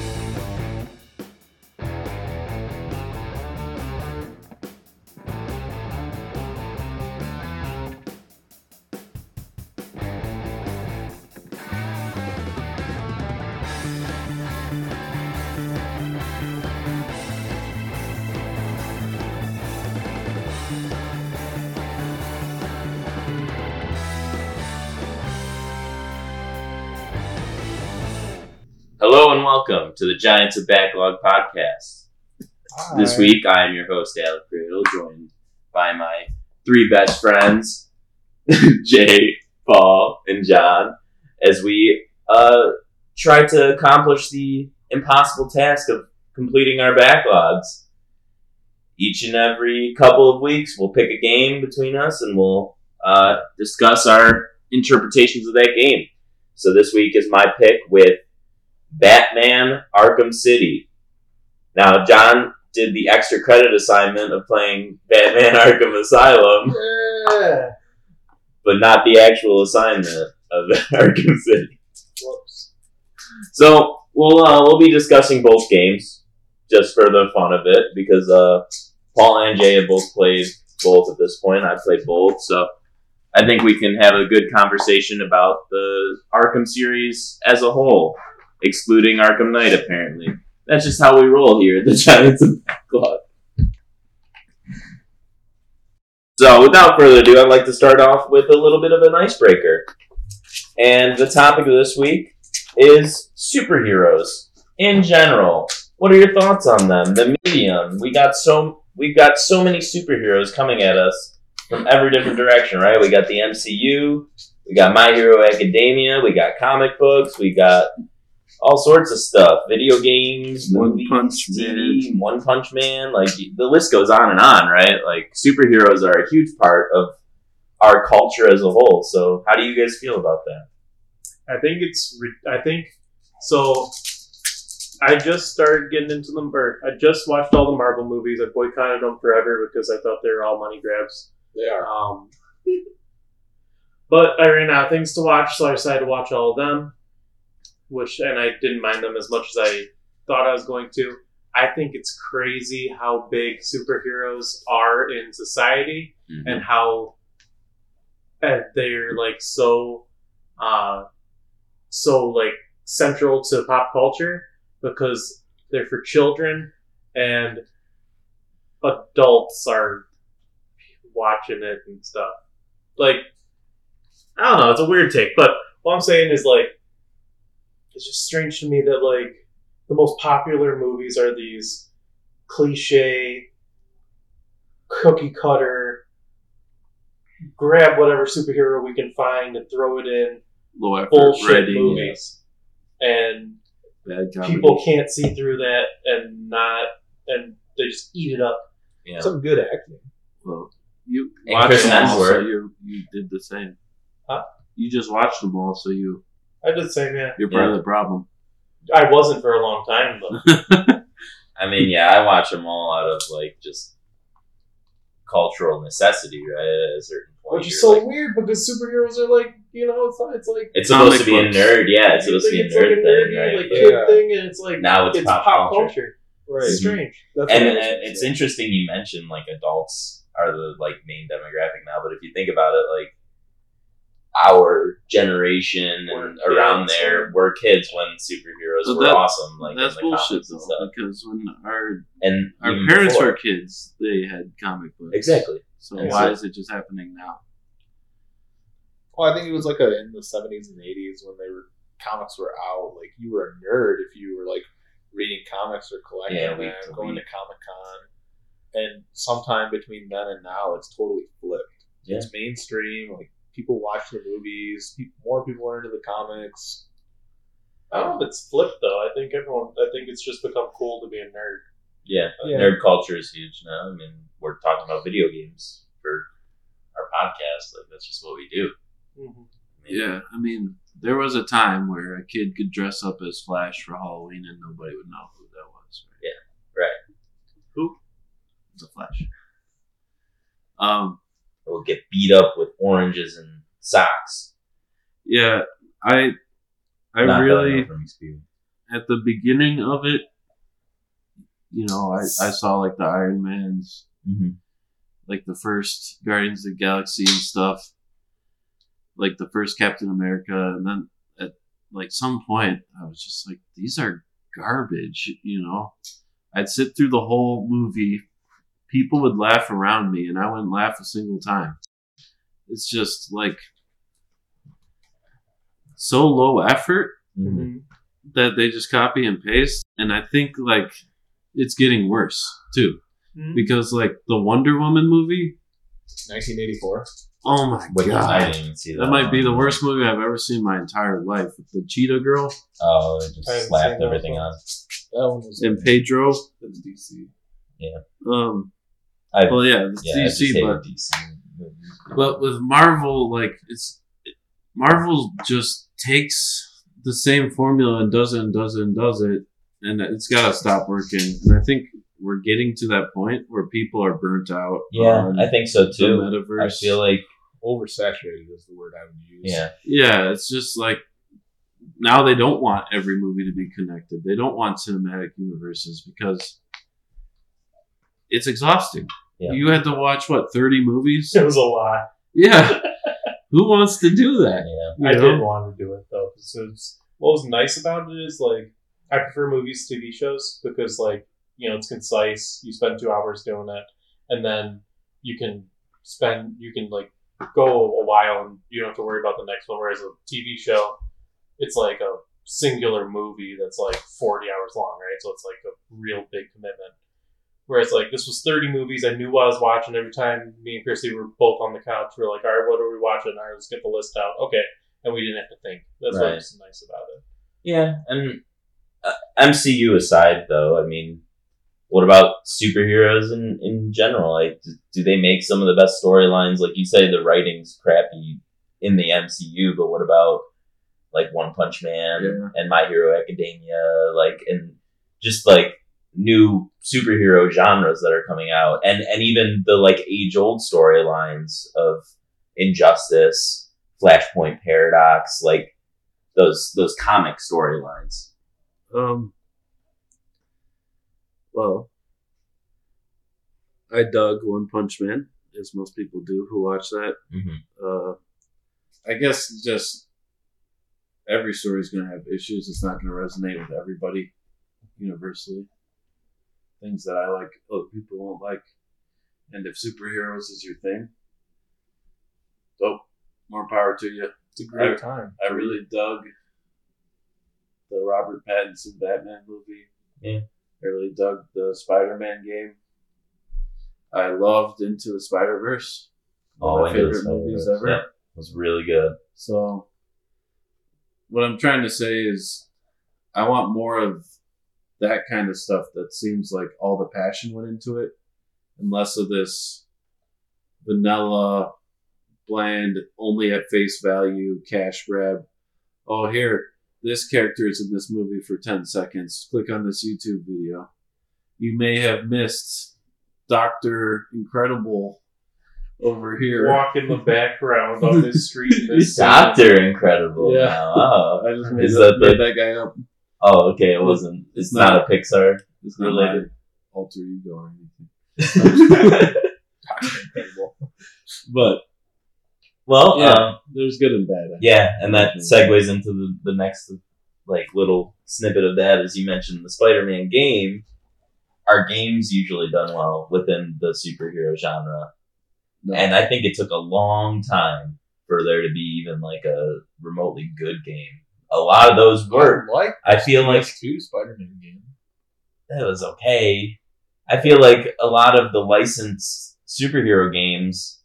Hello and welcome to the Giants of Backlog podcast. This week, I am your host, Alec Cradle, joined by my three best friends, Jay, Paul, and John, as we uh, try to accomplish the impossible task of completing our backlogs. Each and every couple of weeks, we'll pick a game between us and we'll uh, discuss our interpretations of that game. So this week is my pick with Batman Arkham City. Now, John did the extra credit assignment of playing Batman Arkham Asylum, Yeah. but not the actual assignment of Arkham City. Whoops. So we'll uh, we'll be discussing both games just for the fun of it because uh, Paul and Jay have both played both at this point. I've played both, so I think we can have a good conversation about the Arkham series as a whole, excluding Arkham Knight. Apparently, that's just how we roll here at the Giants of Backlog. So, without further ado, I'd like to start off with a little bit of an icebreaker. And the topic of this week is superheroes in general. What are your thoughts on them? The medium. We got so we've got so many superheroes coming at us from every different direction, right? We got the MCU, we got My Hero Academia, we got comic books, we got all sorts of stuff. Video games, One movies, Punch TV, One Punch Man, like the list goes on and on, right? Like superheroes are a huge part of our culture as a whole. So how do you guys feel about that? I think it's. re- I think so. I just started getting into them. Or I just watched all the Marvel movies. I boycotted them forever because I thought they were all money grabs. They are. Um, but I ran out of things to watch, so I decided to watch all of them. Which and I didn't mind them as much as I thought I was going to. I think it's crazy how big superheroes are in society and how and they're like so uh so like central to pop culture because they're for children and adults are watching it and stuff like i don't know it's a weird take but what i'm saying is like it's just strange to me that like the most popular movies are these cliche cookie cutter grab whatever superhero we can find and throw it in Low effort bullshit writing, movies. And bad people can't see through that and not and they just eat it up. Yeah. Some good acting. Well, you watched them all, so you you did the same. Huh? You just watched them all, so you I did say same, yeah. you're part Yeah. of the problem. I wasn't for a long time though. I mean, yeah, I watch them all out of like just cultural necessity, right? At a certain point, Which is you're so like- weird because superheroes are like, you know, it's it's like it's supposed to be a Comic books. nerd, yeah. It's supposed to be a think like nerd a thing, nerdy, right? like But kid Yeah. thing, and it's like Now it's pop culture. culture. Right. It's strange. That's and what I was gonna it's say. interesting you mentioned like adults are the like main demographic now, but if you think about it, like our generation We're and around there were kids when superheroes So were that- awesome, like That's bullshit though, stuff. because when our And our parents before. were kids, they had comic books. exactly. So And why is it just happening now? Well, I think it was like a, in the seventies and eighties when they were comics were out. Like you were a nerd if you were like reading comics or collecting Yeah, them, going week. to Comic Con. And sometime between then and now, it's totally flipped. Yeah. It's mainstream. Like people watch the movies. Pe- more people are into the comics. I don't know if it's flipped though. I think everyone I think it's just become cool to be a nerd. Yeah, Yeah. nerd culture is huge now. I mean, we're talking about video games for our podcast. Like that's just what we do. Mm-hmm. I mean, Yeah, I mean, there was a time where a kid could dress up as Flash for Halloween and nobody would know who that was. Right? right. Who? It's a Flash. Um, We'll get beat up with oranges and socks. yeah, I, I Not really know from experience. at the beginning of it, you know, I, I saw like the Iron Man's, Mhm. like the first Guardians of the Galaxy and stuff, like the first Captain America, and then at like some point I was just like, these are garbage, you know. I'd sit through the whole movie, people would laugh around me, and I wouldn't laugh a single time. It's just like so low effort Mhm. that they just copy and paste, and I think like it's getting worse too Mhm. because like the Wonder Woman movie. 1984. Oh my Which I god, didn't even see that. that might be the worst movie I've ever seen in my entire life. With the Cheetah Girl Oh, it just slapped everything one. on. That one was and Pedro. That's DC. Yeah. Um, I, well, yeah, it's yeah, DC, hate but DC movies. But with Marvel, like it's Marvel just takes the same formula and does it and does it and does it, and it's got to stop working. And I think we're getting to that point where people are burnt out. yeah, I think so the too. metaverse. I feel like Oversaturated is the word I would use. yeah, yeah, it's just like now they don't want every movie to be connected. They don't want cinematic universes because it's exhausting. Yeah. You had to watch what thirty movies? It was a lot. Yeah. Who wants to do that? yeah. I You know? did want to do it though. 'cause it's- what was nice about it is like I prefer movies to TV shows because like you know it's concise. You spend two hours doing it, and then you can spend you can like go a while and you don't have to worry about the next one. Whereas a TV show, it's like a singular movie that's like forty hours long, right? So it's like a real big commitment. Whereas like this was thirty movies, I knew what I was watching every time. Me and Chrissy were both on the couch. We are like, all right, what are we watching? All right, let's get the list out. Okay, and we didn't have to think. That's Right. what was nice about it. Yeah, and uh, MCU aside, though, I mean, what about superheroes in in general? Like, do, do they make some of the best storylines? Like you say, the writing's crappy in the MCU, but what about like One Punch Man Yeah. and My Hero Academia? Like, and just like new superhero genres that are coming out, and and even the like age old storylines of Injustice, Flashpoint Paradox, like those those comic storylines. Um. Well, I dug One Punch Man, as most people do who watch that. Mm-hmm. Uh, I guess just every story is going to have issues. It's not going to resonate with everybody universally. Things that I like, other people won't like. And if superheroes is your thing, dope. More power to you. It's a great I- time. I really dug the Robert Pattinson Batman movie. Yeah. I really dug the Spider Man game. I loved Into the Spider Verse. Oh, my favorite movies ever. yeah. was really good. So, what I'm trying to say is, I want more of that kind of stuff that seems like all the passion went into it, and less of this vanilla, bland, only at face value cash grab. Oh, here, this character is in this movie for 10 seconds. Click on this YouTube video. You may have missed Dr. Incredible over here. Walk in the background on this street. in This Doctor Incredible. Yeah. Now. Oh. I just made, Is that, that the- made that guy up. Oh, okay. It wasn't. It's, It's not, not. a Pixar. It's not Related. alter ego or anything. But well, Yeah. um, there's good and bad. yeah, and that segues into the, the next like little snippet of that, as you mentioned, the Spider-Man game. Are games usually done well within the superhero genre? No. And I think it took a long time for there to be even like a remotely good game. A lot of those were. I like I feel like two Spider-Man game. it was okay. I feel like a lot of the licensed superhero games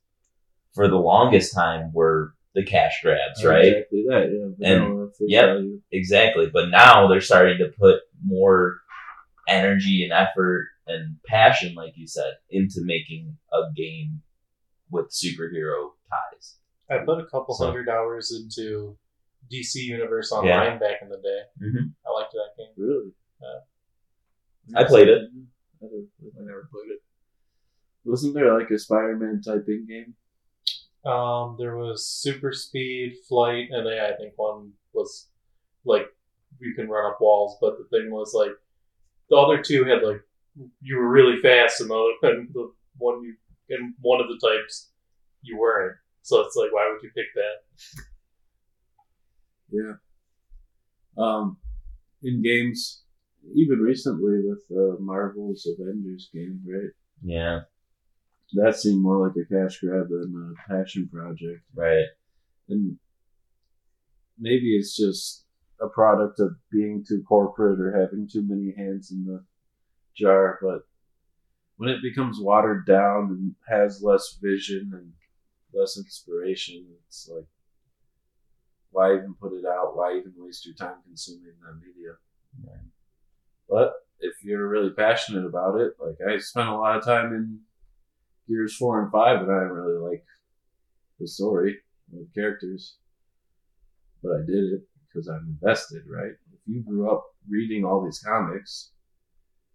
for the longest time were the cash grabs, right? Exactly that. Yeah. And- vanilla face yep. Exactly. But now they're starting to put more energy and effort and passion, like you said, into making a game with superhero ties. I put a couple So- hundred hours into DC Universe Online back in the day. Mhm. I liked that game. Really? I played it. I never, I never played it. Wasn't there like a Spider-Man type in game? Um, there was Super Speed, Flight, and yeah, I think one was like you can run up walls, but the thing was like the other two had like you were really fast, and the, and the one you and one of the types you weren't. So it's like, why would you pick that? Yeah. Um, in games, even recently with uh, Marvel's Avengers game, right? Yeah, That seemed more like a cash grab than a passion project. right. And maybe it's just a product of being too corporate or having too many hands in the jar, but when it becomes watered down and has less vision and less inspiration, it's like, why even put it out? Why even waste your time consuming that media? Right. But if you're really passionate about it, like I spent a lot of time in Gears 4 and 5, and I didn't really like the story or the characters. But I did it because I'm invested, right? If you grew up reading all these comics,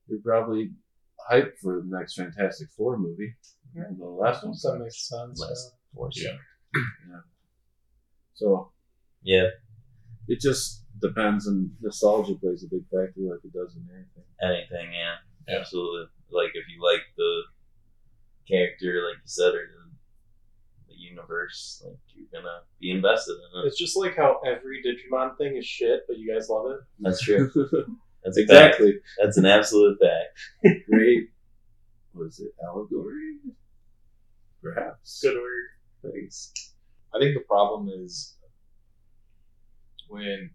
you're probably hyped for the next Fantastic Four movie. And the last one That sucked. makes sense. Less force. Yeah. So Yeah, it just depends, and nostalgia plays a big factor like it does in anything. anything. Yeah, Yeah. absolutely. Like if you like the character, like you said, or the, the universe, like you're gonna be invested in it. It's just like how every Digimon thing is shit, but you guys love it. That's true. That's a fact. exactly. That's an absolute fact. Great. Was it allegory? Perhaps. Good word. Thanks. I think the problem is when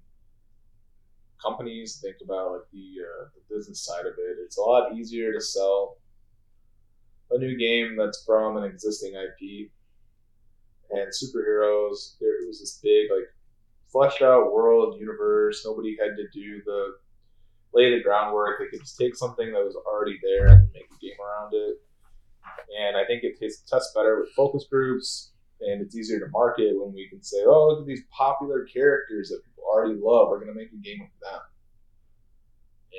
companies think about like the, uh, the business side of it. It's a lot easier to sell a new game that's from an existing IP. And superheroes, there it was this big like fleshed out world universe. Nobody had to do the lay the groundwork. They could just take something that was already there and make a game around it. And I think it tastes tests better with focus groups and it's easier to market when we can say, "Oh, look at these popular characters that people already love. We're going to make a game with them."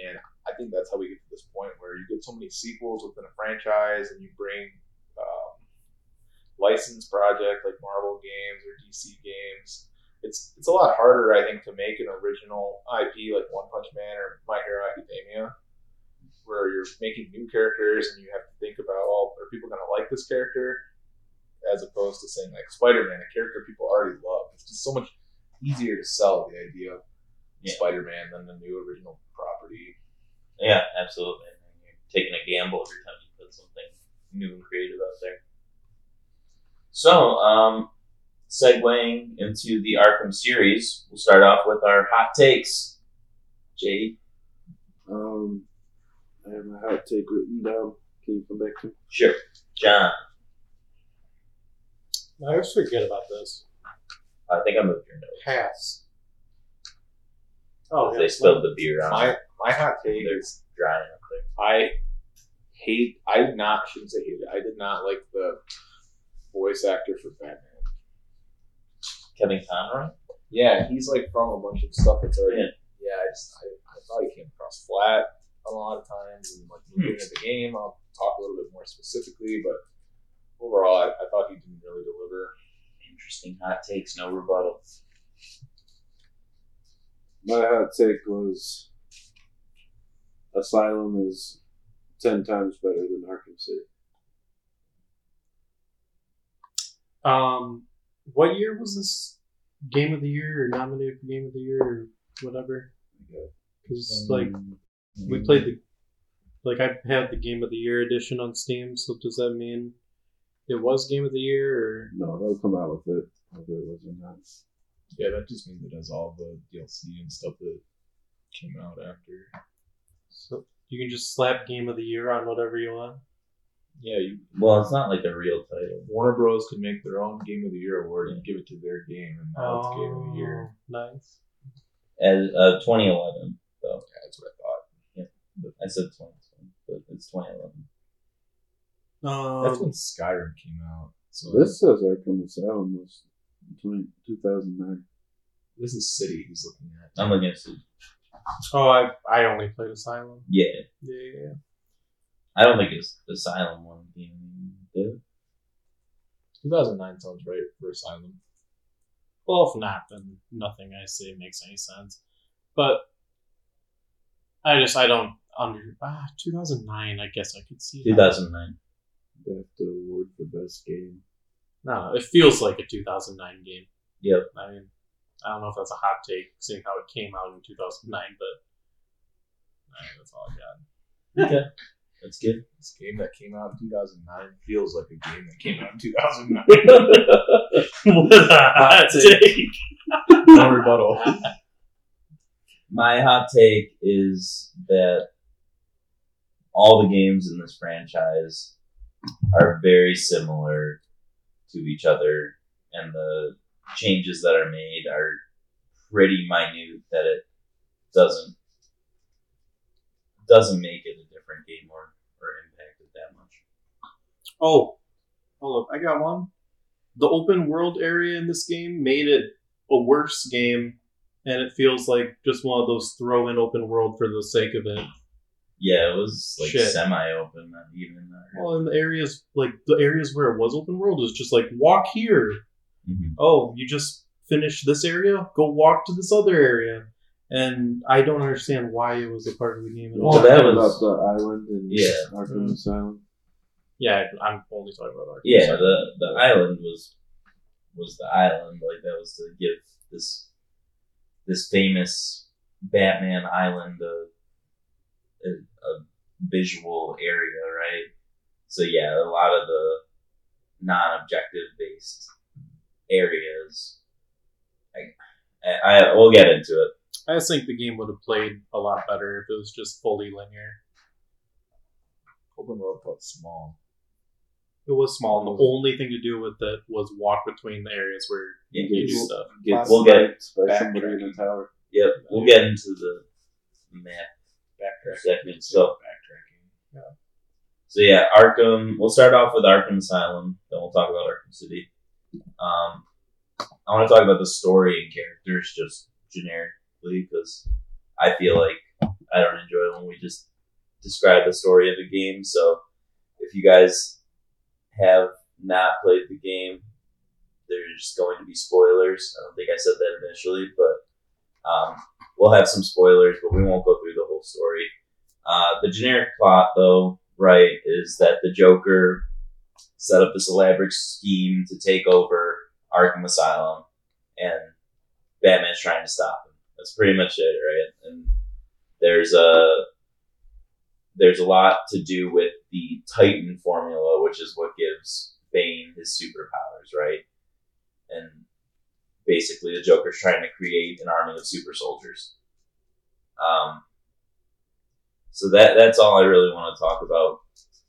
And I think that's how we get to this point where you get so many sequels within a franchise, and you bring um, licensed project like Marvel games or DC games. It's it's a lot harder, I think, to make an original IP like One Punch Man or My Hero Academia, where you're making new characters and you have to think about, oh, are people going to like this character? As opposed to saying like Spider-Man, a character people already love. It's just so much easier to sell the idea of Yeah. Spider-Man than the new original property. Yeah, absolutely. And you're taking a gamble every time you put something new and creative out there. So, um, segueing into the Arkham series, we'll start off with our hot takes. Jade, Um, I have my hot take written down. Can you come back to? sure. John, I always forget about this. I think I moved your notes. Pass. Oh, they yeah. spilled the beer on My my hot take They're is drying up there. I hate. I did not shouldn't say hate. I did not like the voice actor for Batman. Kevin Conroy? Yeah, he's like from a bunch of stuff that's already. Yeah. Yeah, I just I, I thought he came across flat a lot of times, and like hmm. looking at the game, I'll talk a little bit more specifically, but overall, I, I thought he didn't really deliver. Interesting hot takes, no rebuttals. My hot take was Asylum is ten times better than Arkham City. Um, what year was this game of the year or nominated for game of the year or whatever? Because like we played the like I had the game of the year edition on Steam. So does that mean it was game of the year or No, they'll come out with it, whether it was or not. Yeah, that just means it has all the DLC and stuff that came out after. so you can just slap game of the year on whatever you want? Yeah, you, Well, it's not like a real title. Warner Bros. could make their own Game of the Year award and give it to their game, and now it's Game of the Year. Oh, Nice. As uh, 2011, though. Yeah, that's what I thought. I said 2020, but it's 2011. Um, That's when Skyrim came out. So This says Arkham Asylum was 20, 2009. this is City he's looking at. I'm looking at it. oh, I I only played Asylum. Yeah, Yeah. I don't think it's Asylum one game. Did 2009 sounds right for Asylum. Well, if not, then nothing I say makes any sense. But I just I don't under ah 2009. I guess I could see. that. 2009. BAFTA award for best game. No, it feels like a 2009 game. Yep. I mean, I don't know if that's a hot take, seeing how it came out in 2009, but that's all I got. Okay. That's good. This game that came out in 2009 feels like a game that came out in 2009. what a hot take! no rebuttal. My hot take is that all the games in this franchise are very similar to each other, and the changes that are made are pretty minute. That it doesn't doesn't make it a different game or or impact it that much. Oh, hold up! I got one. The open world area in this game made it a worse game, and it feels like just one of those throw in open world for the sake of it. Yeah, it was like Shit. semi-open, not even. uh, Well, in the areas like the areas where it was open world, it was just like walk here. mhm. Oh, you just finished this area, go walk to this other area, and I don't understand why it was a part of the game at all. Well, that was- about the island and Yeah. Arkham Mm. Asylum. yeah, I'm only talking about Arkham. Yeah, Asylum. the the island was was the island. Like that was to give this this famous Batman island a a, a visual area, right? So yeah, a lot of the non-objective based areas. I, I, I we'll get into it. I just think the game would have played a lot better if it was just fully linear. Open world felt small. It was small, and the only thing to do with it was walk between the areas where Yeah, you do Well, stuff. Gets We'll get- sniped by somebody in a backtracking. tower. Yep, we'll get into the map Backtracking. segment. So backtracking. So yeah, Arkham. We'll start off with Arkham Asylum, then we'll talk about Arkham City. Um, I want to talk about the story and characters just generically because I feel like I don't enjoy when we just describe the story of a game. So if you guys have not played the game, there's going to be spoilers. I don't think I said that initially, but um, we'll have some spoilers, but we won't go through the whole story. Uh, the generic plot, though, right, is that the Joker set up this elaborate scheme to take over Arkham Asylum, and Batman's trying to stop him. That's pretty much it, right? And there's a there's a lot to do with the Titan formula, which is what gives Bane his superpowers, right? And basically, the Joker's trying to create an army of super soldiers. Um, so that that's all I really want to talk about,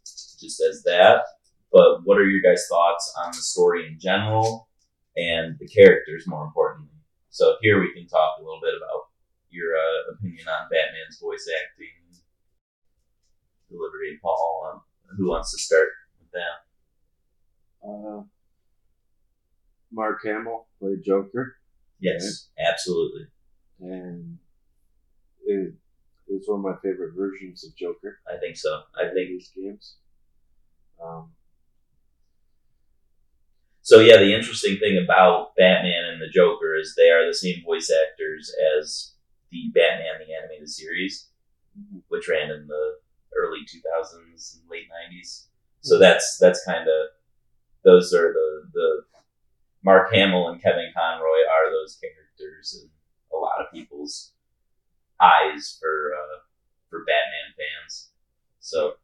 just as that. But what are your guys' thoughts on the story in general and the characters, more importantly? So here we can talk a little bit about your uh, opinion on Batman's voice acting, delivery. Paul, who wants to start with that? Uh, Mark Hamill played Joker, Yes, absolutely. and it, it is one of my favorite versions of Joker. I think so. I think these games. Um, So yeah, the interesting thing about Batman and the Joker is they are the same voice actors as the Batman the animated series, which ran in the early 2000s and late 90s. So that's that's kind of those are the the Mark Hamill and Kevin Conroy are those characters in a lot of people's eyes for uh, for Batman fans. So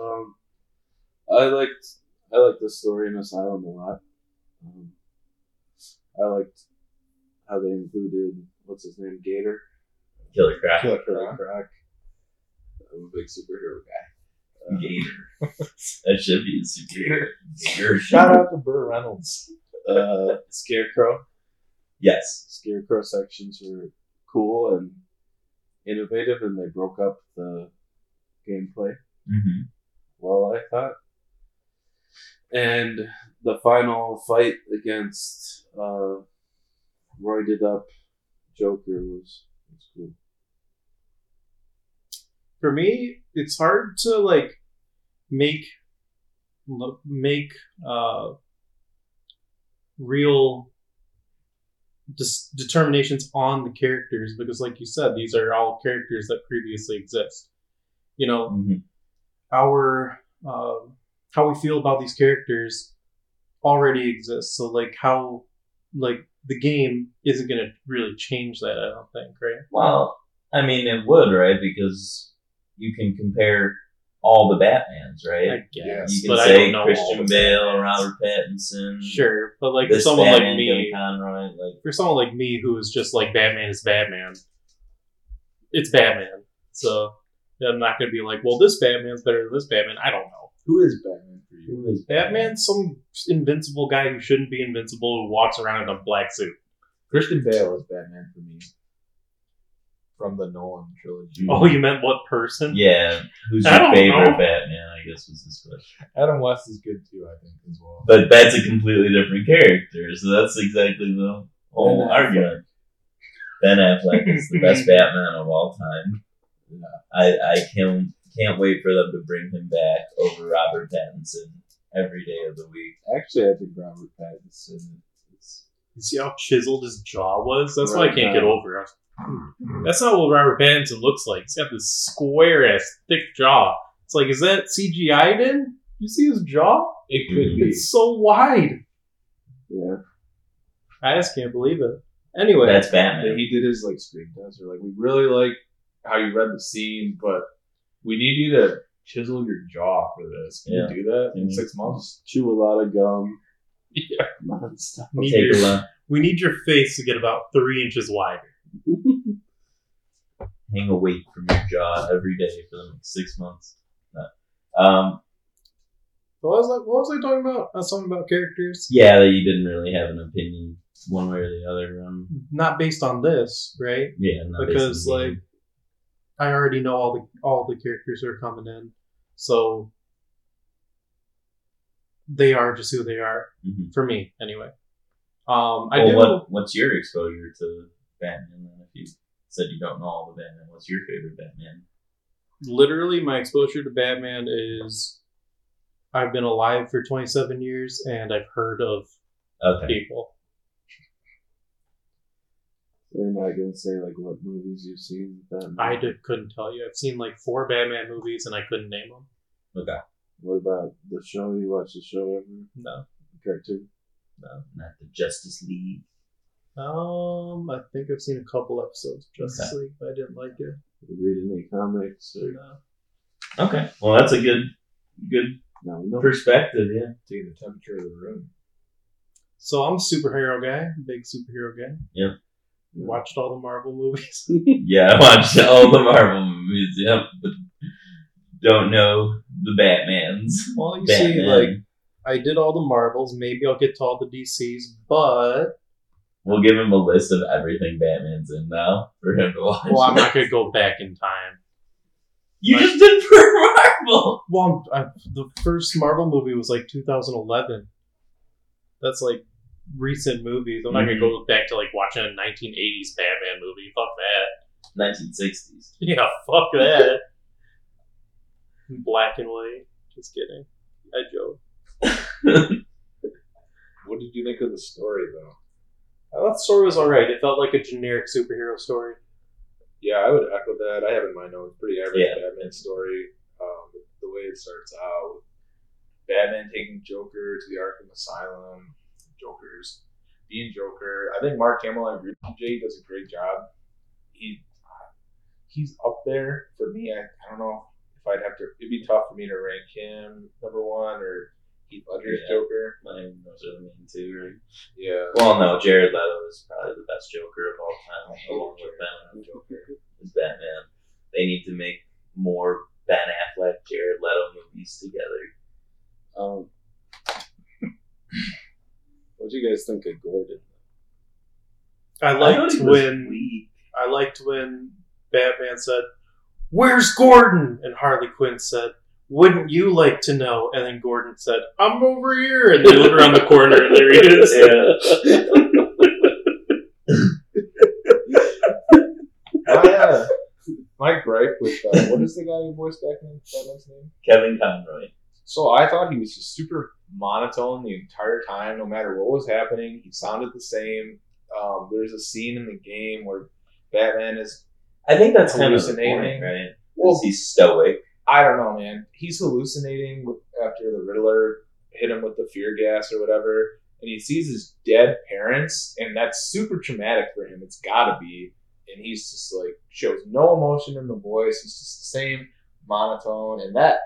um, I liked I liked the story in Asylum a lot. Um, I liked how they included what's his name, Gator. Killer Croc, Killer Killer Croc. Croc. I'm a big superhero guy. Gator. that should be a super. Gator. Shout out to Burt Reynolds. uh, Scarecrow. Yes. Scarecrow sections were cool and innovative, and they broke up the gameplay Mm-hmm. well, I thought. And the final fight against uh, roided up Joker was, was cool. For me, it's hard to like make make uh real dis- determinations on the characters because, like you said, these are all characters that previously exist. You know, Mhm. our um, how we feel about these characters already exists. So, like how like the game isn't going to really change that. I don't think, right? Well, I mean, it would, right? Because you can compare all the Batmans, right? I guess, you can but I say don't know all Christian Bale, Batmans. Robert Pattinson, Sure, but like for someone Batman, like me, Conroy, like for someone like me who is just like Batman is Batman, it's Batman. So I'm not going to be like, well, this Batman's better than this Batman. I don't know. Who is Batman for you? who is Batman's some invincible guy who shouldn't be invincible who walks around in a black suit. Christian Bale is Batman for me. From the Nolan trilogy. Oh, you meant what person? Yeah, who's I your favorite know. Batman? I guess was his question. Adam West is good too, I think, as well. But that's a completely different character, so that's exactly the whole Ben argument. Ben Affleck is the best Batman of all time. I I can't can't wait for them to bring him back over Robert Pattinson every day of the week. Actually, I think Robert Pattinson is. You see how chiseled his jaw was? That's why I can't get over it. That's not what Robert Pattinson looks like. He's got this square ass thick jaw. It's like, is that CGI'd in? You see his jaw? It could be. It's so wide. Yeah. I just can't believe it. Anyway, That's Batman. he did his like screen test. Or like, we really like how you read the scene, but we need you to chisel your jaw for this. Can Yeah. you do that in Mhm. six months? Chew a lot of gum. Yeah. Nonstop. need Take a your- we need your face to get about three inches wider. hang a weight from your jaw every day for the next six months. No. Um, What was I, what was I talking about? I was talking about characters. yeah, that you didn't really have an opinion one way or the other on. Not based on this, right? Yeah, not because based on the like I already know all the all the characters are coming in, so they are just who they are game. Mhm. for me anyway. Um, I well, do. what what's your exposure to Batman? Then, if you said you don't know all the Batman, what's your favorite Batman? Literally, my exposure to Batman is I've been alive for 27 years and I've heard of Okay, people. So you're not gonna say like what movies you've seen. Batman? I did, couldn't tell you. I've seen like four Batman movies and I couldn't name them. okay, What about the show? You watch the show ever? No. Cartoon. No. Not the Justice League. Um, I think I've seen a couple episodes of Justice Okay. League, but I didn't like it. You read any comics? Or, No. Okay, well that's a good good no, no. perspective. Yeah. Taking the temperature of the room. So I'm a superhero guy, big superhero guy. Yeah. Watched all the Marvel movies. Yeah, I watched all the Marvel movies. Yep, but don't know the Batmans. well, you Batman. see, like I did all the Marvels. Maybe I'll get to all the DCs, but we'll give him a list of everything Batman's in now for him to watch. well, I'm not gonna go back in time. You just did for Marvel. Well, I'm, the first Marvel movie was like 2011. That's like recent movies. I'm not gonna go mm-hmm. back to like watching a 1980s Batman movie. Fuck that. 1960s. Yeah, fuck that. Black and white. Just kidding. I joke. What did you think of the story, though? I thought the story was alright. It felt like a generic superhero story. Yeah, I would echo that. I have in my notes pretty average Yeah. Batman story. Um, the, the way it starts out, Batman taking Joker to the Arkham Asylum, Joker's being Joker. I think Mark Hamill, I agree with you, Jay, does a great job. He he's up there for me. I, I don't know if I'd have to. It'd be tough for me to rank him number one or Heath Ledger's Yeah. Joker. Mine, those are the main two, right? Yeah. Well, no, Jared Leto is probably the best Joker of all time, along with Ben Joker. as Batman. They need to make more Ben Affleck, Jared Leto movies together. Um, what do you guys think of Gordon? I I liked he was when weak. I liked when Batman said, "Where's Gordon?" and Harley Quinn said, "Wouldn't you like to know?" And then Gordon said, "I'm over here," and they look around the corner and there he is. Yeah. my, uh, my gripe with uh, what is the guy who voiced Batman? Batman's name? Kevin Conroy. So I thought he was just super monotone the entire time, no matter what was happening. He sounded the same. um, there's a scene in the game where Batman is. I think that's kind of the Hallucinating. point, right? Well, Is he stoic? I don't know, man. He's hallucinating after the Riddler hit him with the fear gas or whatever, and he sees his dead parents, and that's super traumatic for him. It's gotta be. And he's just like shows no emotion in the voice. He's just the same monotone, and that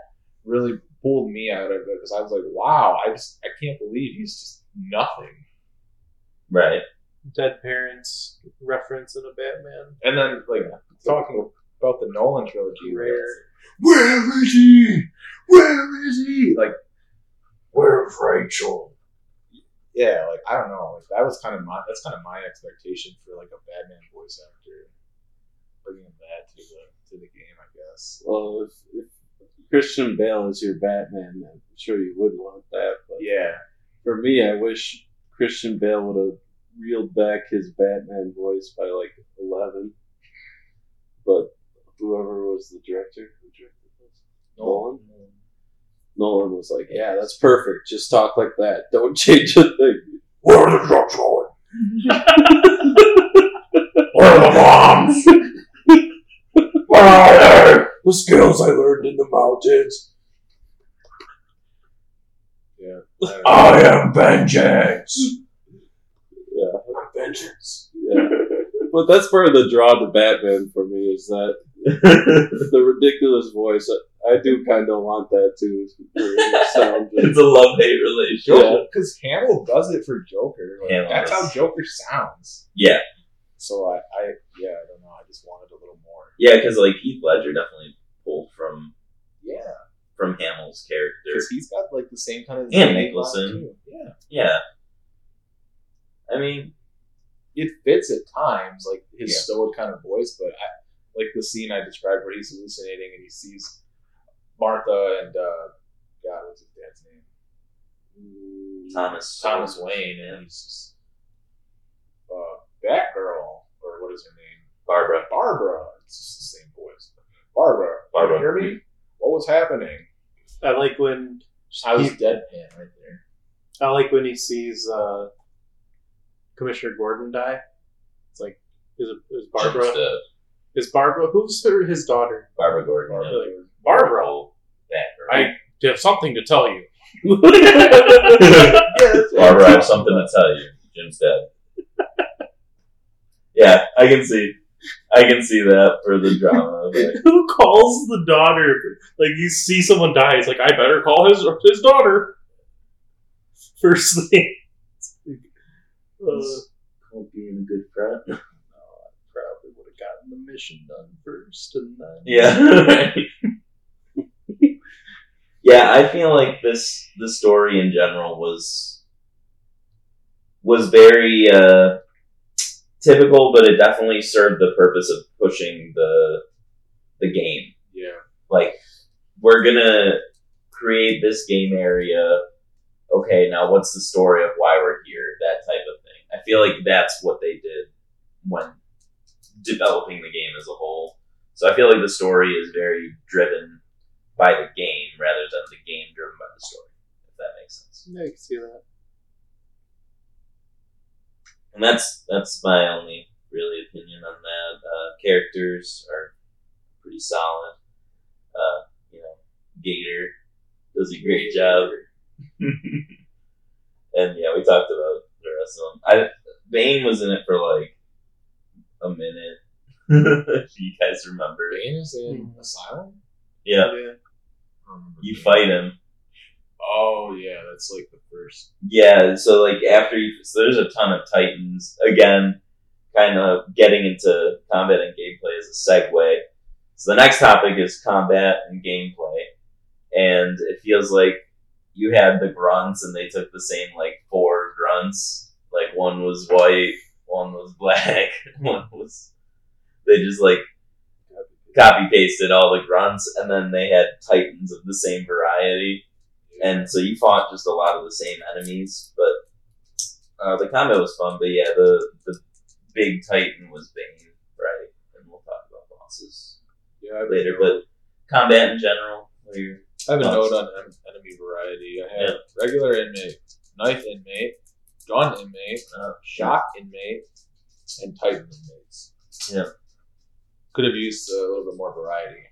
really pulled me out of it because I was like, wow, I just I can't believe he's just nothing. Right. Dead parents reference in a Batman. And then like talking about the Nolan trilogy, Rare. Where is he? Where is he? Like, where's Rachel? Yeah, like I don't know. Like that was kind of my that's kind of my expectation for like a Batman voice actor, bringing that to the to the game. I guess. Well, if, if Christian Bale is your Batman, I'm sure you would want that. But Yeah, for me, I wish Christian Bale would have reeled back his Batman voice by like 11. But whoever was the director, who directed this? Nolan? Nolan was like, yeah, that's perfect. Just talk like that. Don't change a thing. Where are the drugs going? Where are the bombs? Where are they? The skills I learned in the mountains. Yeah. I am vengeance. Yeah. Vengeance. Yeah. But that's part of the draw to Batman for me is that the ridiculous voice. I, I do kind of want that too. for sound. it's a love hate relationship. Yeah. Because Hamill does it for Joker. Like, that's how. Joker sounds. Yeah. So I, I, yeah, I don't know. I just wanted a little more. Yeah, because like Heath Ledger definitely pulled from Yeah, from Hamill's character. because he's got like the same kind of. And Nicholson. too. Yeah, Yeah. I mean, it fits at times, like his Yeah. stoic kind of voice. But I, like the scene I described where he's hallucinating and he sees Martha and uh, God, what's his dad's name? Thomas. Thomas Wayne, and he's just uh, Batgirl, or what is her name? Barbara. Barbara. It's just the same voice. Barbara. Barbara. You hear me? What was happening? I like when I was He- deadpan right there. I like when he sees uh, Commissioner Gordon die. It's like is it is Barbara Just, is Barbara who's her his daughter? Barbara Gordon. Barbara. yeah. Like, Barbara, Batgirl. I have something to tell you. Barbara, I have something to tell you. Jim's dead. yeah, I can see. I can see that for the drama. Who calls the daughter? Like you see someone die, he's like, I better call his his daughter. First thing. Uh, Called being a good friend. Probably would have gotten the mission done first, and then Yeah. yeah, I feel like this the story in general was was very uh, typical, but it definitely served the purpose of pushing the the game. Yeah. Like we're gonna create this game area. Okay, now what's the story of why we're here? That type of thing. I feel like that's what they did when developing the game as a whole. So I feel like the story is very driven by the game rather than the game driven by the story. If that makes sense. yeah, I can see that. And that's that's my only really opinion on that. Uh, characters are pretty solid. Uh, you know, Gator does a great job. and yeah, we talked about the rest of them. I Bane was in it for like a minute. if you guys remember. Bane is in hmm. Asylum? Yeah, Yeah. I don't remember you Bane. fight him. Oh, yeah, that's like the first. Yeah, so like after you, so there's a ton of Titans. Again, kind of getting into combat and gameplay as a segue. So the next topic is combat and gameplay, and it feels like you had the grunts, and they took the same like four grunts. Like one was white, one was black, one was. They just like copy pasted all the grunts, and then they had Titans of the same variety and so you fought just a lot of the same enemies, but uh, the combat was fun. But yeah, the the big titan was Bane, right? And we'll talk about bosses Yeah, later. But combat in general, I have a note on enemy variety. I have regular inmate, knife inmate, gun inmate, Uh, shock inmate, and titan inmates. Yeah. Could have used a little bit more variety.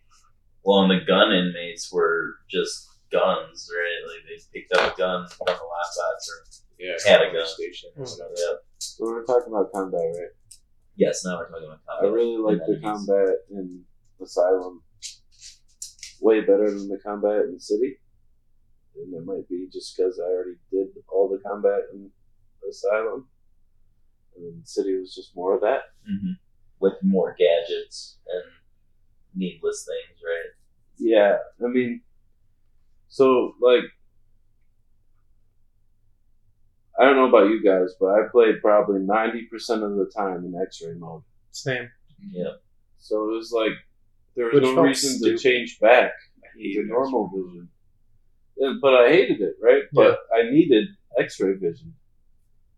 Well, and the gun inmates were just guns, right? Like they picked up a gun from the lockbox or Yeah, Had a gun. station. or Mm. whatever. yeah. We're talking about combat, right? Yes, now we're talking about combat. I really like the enemies. combat in Asylum way better than the combat in the City. And it might be just because I already did all the combat in Asylum. And then City was just more of that. hmm With more gadgets and needless things, right? Yeah, I mean, so like, I don't know about you guys, but I played probably ninety percent of the time in X-ray mode. Same. Yeah. So it was like there was Which no reason stupid. to change back to normal vision. Yeah, but I hated it, right? But I needed X-ray vision,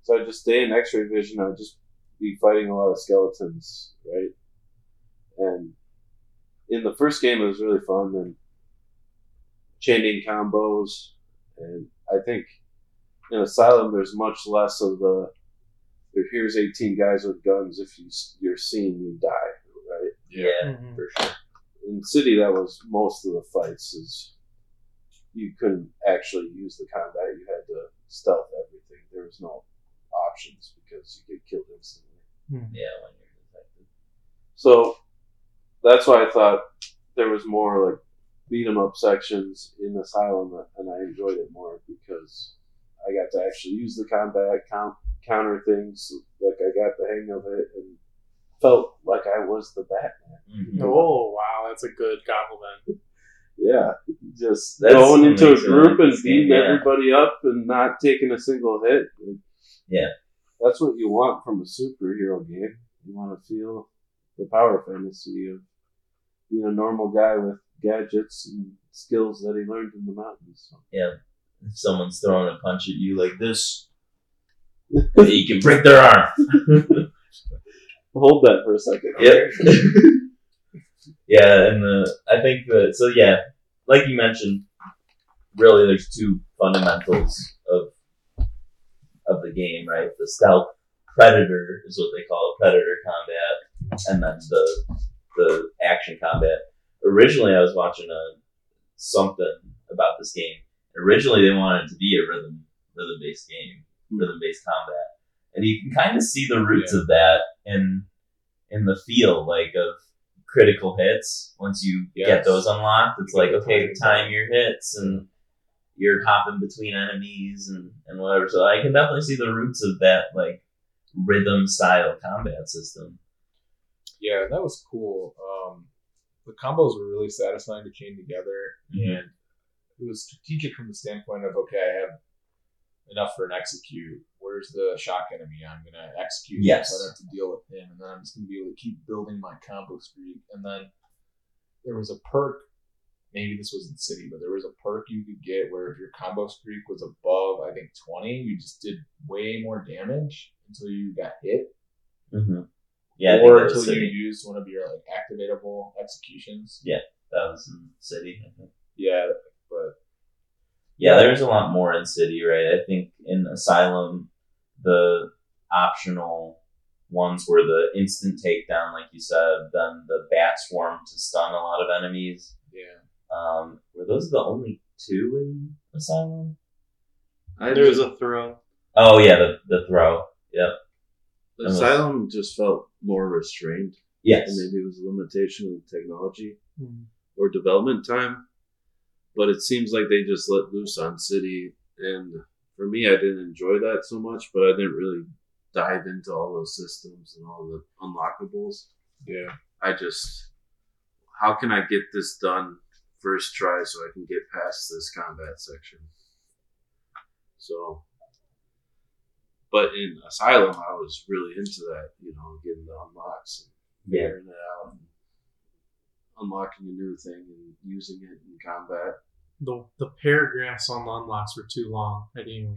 so I'd just stay in X-ray vision. I'd just be fighting a lot of skeletons, right? And in the first game, it was really fun and chaining combos, and I think in Asylum, there's much less of the. Here's 18 guys with guns. If you you're seen, you die, right? Yeah, Mhm. for sure. in city that was most of the fights is you couldn't actually use the combat you had to stealth everything there was no options because you get killed instantly Yeah, when you're detected. so that's why i thought there was more like beat 'em up sections in asylum and i enjoyed it more because i got to actually use the combat count, counter things like i got the hang of it and felt like i was the batman Mhm. Oh wow, that's a good compliment. Yeah, just That's going what into a group and beating yeah. everybody up and not taking a single hit. Yeah. That's what you want from a superhero game. You want to feel the power fantasy of being a normal guy with gadgets and skills that he learned in the mountains. So. If someone's throwing a punch at you like this, you can break their arm. Hold that for a second. Yep. yeah, and the I think that so yeah, like you mentioned, really there's two fundamentals of of the game, right? The stealth predator is what they call it, predator combat, and then the the action combat. Originally, I was watching a something about this game. Originally, they wanted it to be a rhythm rhythm based game, rhythm based combat, and you can kind of see the roots of that in in the feel like of critical hits. Once you get those unlocked, it's You like okay, time your hits and you're hopping between enemies and, and whatever. So I can definitely see the roots of that like rhythm style combat system. Yeah, that was cool. Um, the combos were really satisfying to chain together, Mhm. and it was strategic from the standpoint of okay, I have enough for an execute. Where's the shock enemy? I'm gonna execute. Yes. so I don't have to deal with him, and then I'm just gonna be able to keep building my combo streak. And then there was a perk. Maybe this was in city, but there was a perk you could get where if your combo streak was above, I think twenty, you just did way more damage until you got hit Mm-hmm. Yeah, or until you used one of your like activatable executions. Yeah, that was in City. I think. Yeah, but Yeah, there's a lot more in City, right? I think in Asylum, the optional ones were the instant takedown, like you said, then the bat swarm to stun a lot of enemies. yeah, Um, were those the only two in Asylum? I There was a throw. Oh yeah, the the throw. Yep. Asylum just felt more restrained. Yes. And maybe it was a limitation of technology Mhm. or development time. But it seems like they just let loose on City. And for me, I didn't enjoy that so much, but I didn't really dive into all those systems and all the unlockables. yeah. I just, how can I get this done first try so I can get past this combat section? So, but in Asylum, I was really into that, you know, getting the unlocks and Yeah. figuring it out and unlocking a new thing and using it in combat. The the paragraphs on the unlocks were too long. I didn't even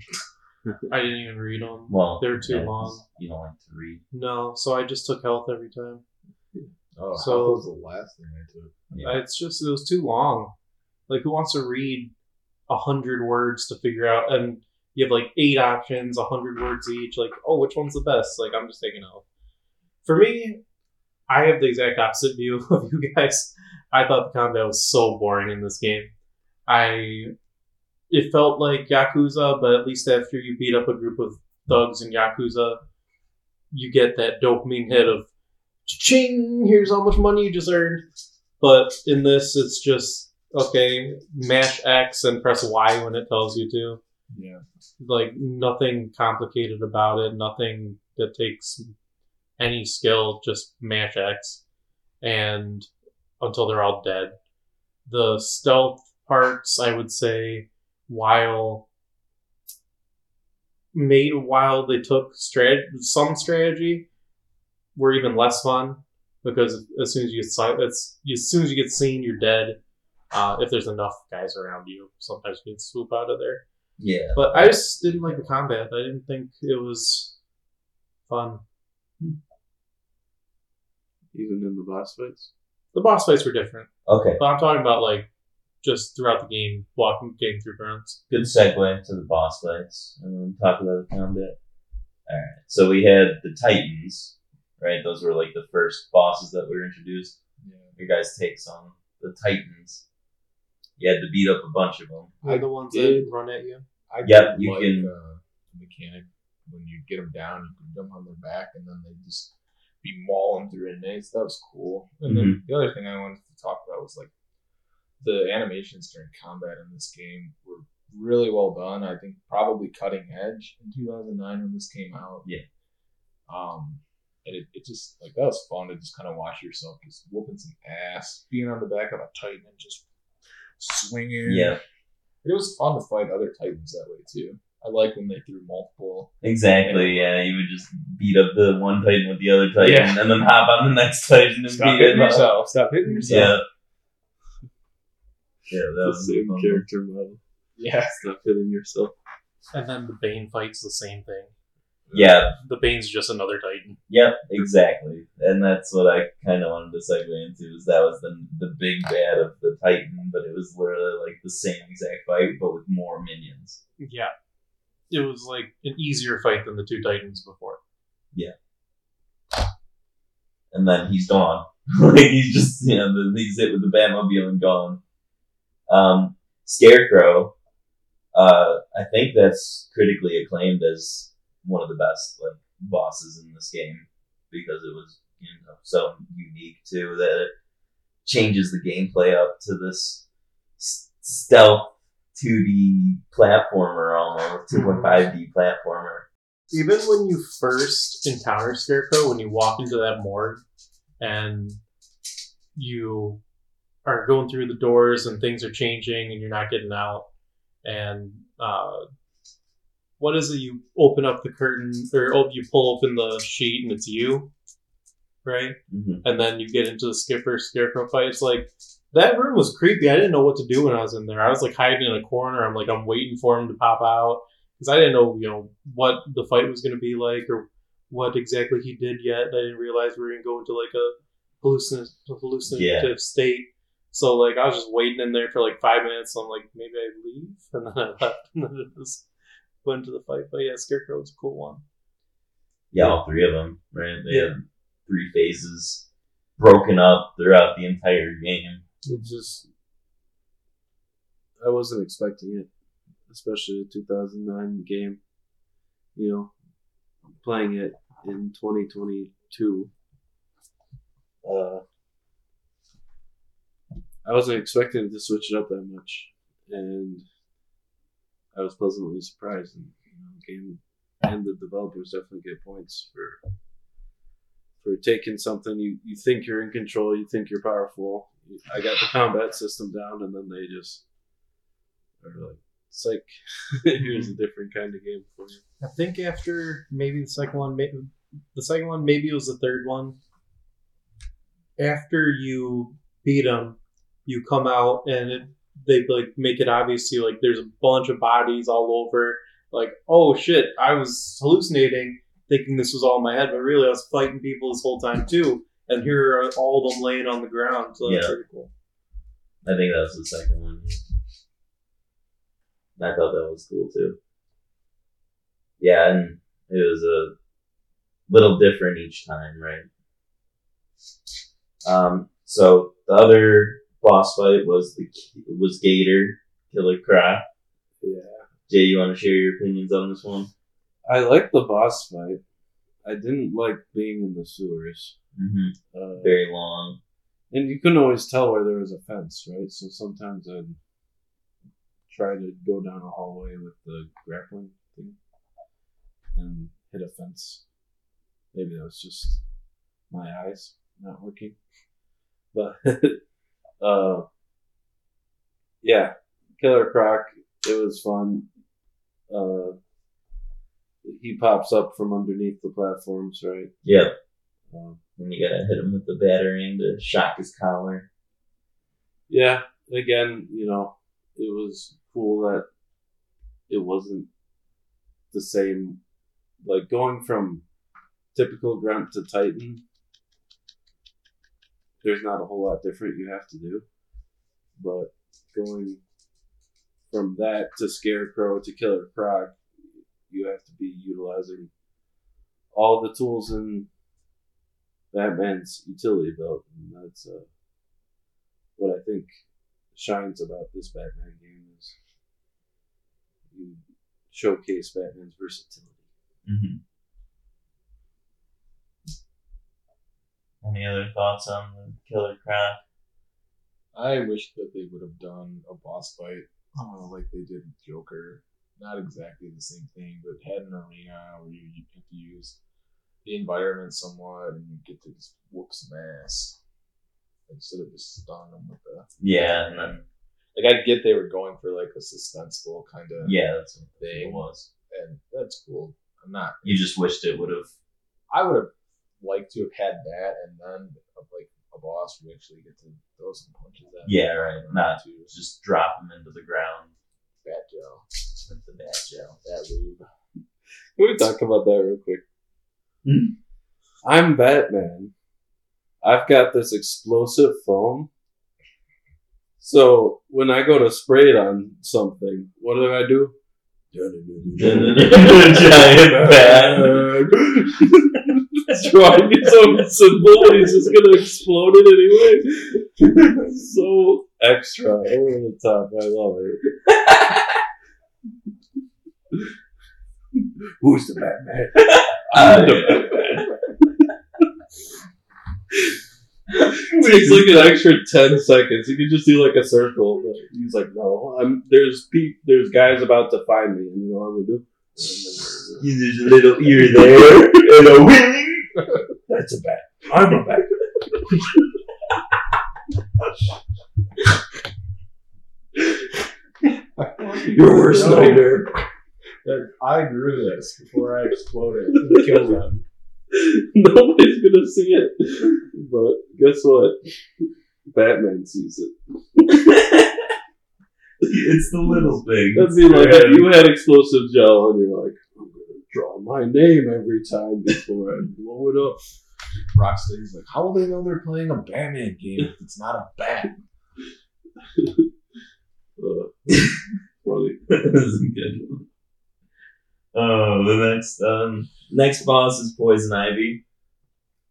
I didn't even read them. Well, They're too yeah, 'cause long. You don't like to read. No, so I just took health every time. Oh, So- so was the last thing I took. Yeah. It's just it was too long. Like who wants to read a hundred words to figure out? And you have like eight options, a hundred words each. Like, oh, which one's the best? Like, I'm just taking out. For me, I have the exact opposite view of you guys. I thought the combat was so boring in this game. I it felt like Yakuza, but at least after you beat up a group of thugs in Yakuza, you get that dopamine hit of ching, here's how much money you just earned. But in this, it's just okay, mash X and press Y when it tells you to. Yeah. Like nothing complicated about it, nothing that takes any skill, just mash X. And until they're all dead. The stealth parts, I would say, while made while they took strat- some strategy, were even less fun because as soon as you get si- it's as soon as you get seen, you're dead. Uh, if there's enough guys around you, sometimes you can swoop out of there. Yeah. But I just didn't like the combat. I didn't think it was fun. Even in the boss fights. The boss fights were different, Okay. but I'm talking about like just throughout the game, walking, getting through grunts. Good segue to the boss fights. And we'll talk about the combat. Alright. So we had the Titans, right? Those were like the first bosses that were introduced. Yeah. Your guys' takes on the Titans. You had to beat up a bunch of them. They're the ones did. that run at you. I Yep, you like, can- uh, the mechanic when you get them down, you can jump on their back, and then they just be mauling through inmates. That was cool. And then Mm-hmm. the other thing I wanted to talk about was like the animations during combat in this game were really well done. I think probably cutting edge in 2009 when this came out. Yeah. Um, and it, it just like that was fun to just kind of watch yourself just whooping some ass, being on the back of a titan and just swinging. Yeah. It was fun to fight other titans that way too. I like when they threw multiple. Exactly, yeah. You would just beat up the one Titan with the other Titan Yeah. and then hop on the next Titan and Stop beat hitting it up. yourself. Stop hitting yourself. Yeah. Yeah, that the was same fun. character model. Yeah. Stop hitting yourself. And then the Bane fight's the same thing. Yeah, The Bane's just another Titan. Yep, exactly. And that's what I kind of wanted to segue into is that was the the big bad of the Titan, but it was literally like the same exact fight, but with more minions. Yeah. It was like an easier fight than the two Titans before. Yeah. And then he's gone. like he's just you know he's hit with the Batmobile and gone. Um, Scarecrow, uh, I think that's critically acclaimed as one of the best like bosses in this game because it was you know so unique too that it changes the gameplay up to this stealth 2D platformer almost 2.5D platformer. Even when you first encounter Scarecrow, when you walk into that morgue and you are going through the doors and things are changing and you're not getting out, and uh, what is it? You open up the curtain or oh, you pull open the sheet and it's you, right? Mhm. and then you get into the skipper scarecrow fight. It's like that room was creepy. I didn't know what to do when I was in there. I was like hiding in a corner. I'm like I'm waiting for him to pop out because I didn't know you know what the fight was going to be like or what exactly he did yet. I didn't realize we were going to go into like a hallucin- hallucinative Yeah. state. So like I was just waiting in there for like five minutes. I'm like maybe I leave and then I left and then it just went into the fight. But yeah, scarecrow was a cool one. Yeah, all three of them, right? They Yeah. had three phases broken up throughout the entire game. It just, I wasn't expecting it, especially a 2009 game. You know, playing it in 2022. Uh, I wasn't expecting to switch it up that much, and I was pleasantly surprised. And you know, game and the developers definitely get points for for taking something you, you think you're in control, you think you're powerful. I got the combat system down, and then they just are like, "Psych, here's a different kind of game for you." I think after maybe the second one, maybe the second one, maybe it was the third one. After you beat them, you come out and it, they like make it obvious to you like there's a bunch of bodies all over. Like, oh shit, I was hallucinating, thinking this was all in my head, but really I was fighting people this whole time too. And here are all of them laying on the ground. So that's Yeah. pretty cool. I think that was the second one. I thought that was cool too. Yeah, and it was a little different each time, right? Um, so the other boss fight was the was Gator Killer Croc. Yeah. Jay, you want to share your opinions on this one? I like the boss fight. I didn't like being in the sewers. Mm-hmm. Uh, Very long. and you couldn't always tell where there was a fence, right? So sometimes I'd try to go down a hallway with the grappling thing and hit a fence. Maybe that was just my eyes not working. But uh yeah, Killer Croc, it was fun. Uh he pops up from underneath the platforms, right? Yep. Um, And you gotta hit him with the batarang to shock his collar. yeah, again, you know, it was cool that it wasn't the same. Like going from typical grunt to titan, there's not a whole lot different you have to do. But going from that to scarecrow to killer croc, you have to be utilizing all the tools in Batman's utility belt, and that's uh, what I think shines about this Batman game is you showcase Batman's versatility. Mm-hmm. Any other thoughts on the Killer Croc? I wish that they would have done a boss fight uh, like they did with Joker. Not exactly the same thing, but had an arena where you, you get to use the environment somewhat and you get to just whoop some ass instead of just stun them with the. Yeah, and then Like I get they were going for like a suspenseful kind of yeah, that's what thing, it was. and that's cool. I'm not. You just wished it would have. I would have liked to have had that, and then like a boss you actually get to throw some punches at. Yeah, right. Not to just drop him into the ground bat gel, with the bat gel. that lube. Can we talk about that real quick? Hmm? I'm Batman. I've got this explosive foam. So when I go to spray it on something, what do I do? Giant bat. Drawing his own symbol, he's just gonna explode it anyway. so extra, over the top. I love it. Who's the Batman? I'm the Batman. takes like an extra ten seconds. You could just do like a circle, but he's like, "No, I'm there's pe- there's guys about to find me, and you know what I'm gonna do? There's a little ear there and a wing. That's a bat. I'm a bat. Your worst No. nightmare. I grew this before I exploded and killed them. Nobody's gonna see it, but guess what? Batman sees it. it's the little thing. That'd be like if you had explosive gel and you're like, I'm gonna draw my name every time before I blow it up. Rocksteady's like, how will they know they're playing a Batman game if it's not a bat? Uh, funny. a good one. Oh, the next um next boss is Poison Ivy.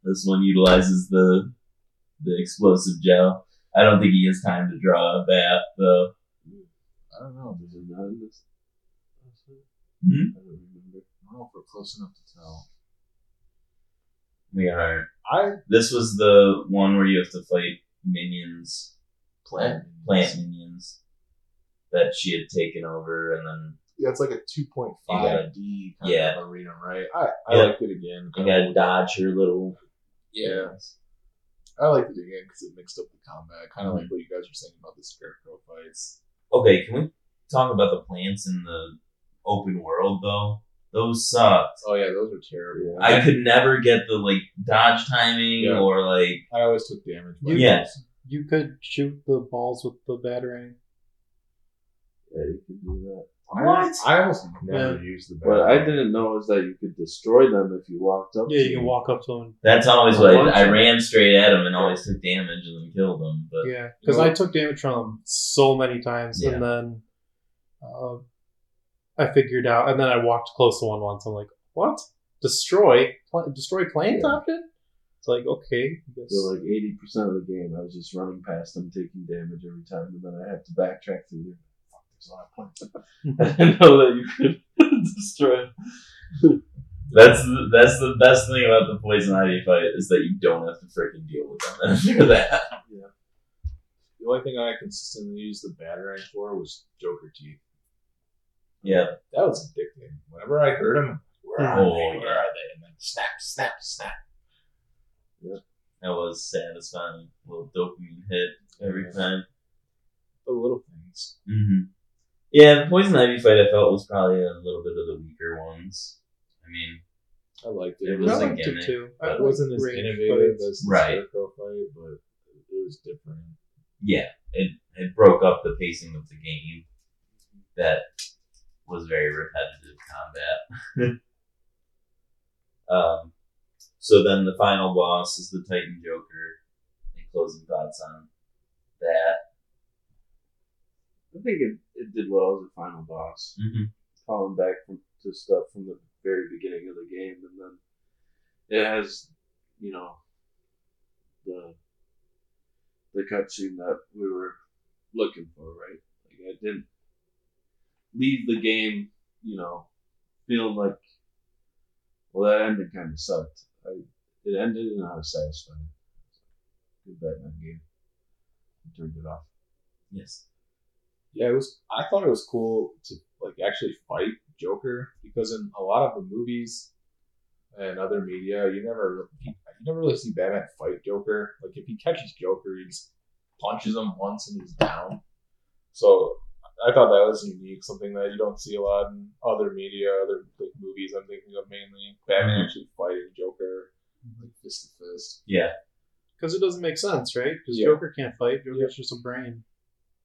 This one utilizes the the explosive gel. I don't think he has time to draw a bat though. I don't know. Is it not in this? Hmm? I don't remember. I don't know if we're close enough to tell. We are. I This was the one where you have to fight minions, plant. plant minions that she had taken over, and then Yeah, it's like a 2.5D kind Yeah. of arena, right? I, I Yeah. liked it again. you gotta dodge her little. Yeah. I liked it again because it mixed up the combat. Kind of Mm-hmm. like what you guys were saying about the scarecrow fights. Okay, can we talk about the plants in the open world though? Those sucked. Oh yeah, those were terrible. I could never get the like dodge timing Yeah. or like I always took damage. by Yeah. those. You could shoot the balls with the batarang. Yeah, you could do that. What? I, I almost never Yeah. used the. What I didn't know is that you could destroy them if you walked up. Yeah, to you can them. walk up to them. that's always what Punch I, I ran straight at him and always took damage and then killed him. But Yeah, because I took damage from them so many times, Yeah. and then uh, I figured out, and then I walked close to one once. I'm like, what? Destroy? Pl- destroy planes Yeah. option? It's like okay. I guess. So like eighty percent of the game, I was just running past them, taking damage every time, and then I had to backtrack through there. Fuck, there's a lot of points. I didn't know that you could destroy. That's the, that's the best thing about the poison ivy fight is that you don't have to freaking deal with them after that. Yeah. The only thing I consistently used the batarang for was Joker teeth. Yeah. That was addicting. Whenever I heard him, where are Oh, they? Where yeah. are they? And then snap, snap, snap. That was satisfying. A little dopamine hit every time. The little things. hmm Yeah, the poison ivy fight I felt was probably a little bit of the weaker ones. I mean, I liked it. It It, was I a liked it gimmick, too. I but it wasn't as range innovative fights. as the Right. Scarecrow fight, but it was different. yeah, it, it broke up the pacing of the game. That was very repetitive combat. um, so then the final boss is the Titan Joker. Any closing thoughts on that? I think it, it did well as a final boss, Mm-hmm. calling back from, to stuff from the very beginning of the game, and then it has, you know, the the cutscene that we were looking for, right? Like I didn't leave the game, you know, feeling like, well, that ending kind of sucked. I, it ended, and I was satisfied. Good Batman game. I turned it off. Yes. Yeah, it was. I thought it was cool to like actually fight Joker because in a lot of the movies and other media, you never you never really see Batman fight Joker. Like if he catches Joker, he just punches him once and he's down. So I thought that was unique, something that you don't see a lot in other media, other like movies. I'm thinking of mainly Batman Mhm. actually fighting Joker like fist to fist. Yeah. Because it doesn't make sense, right? Because Yeah. Joker can't fight. Joker's just a brain.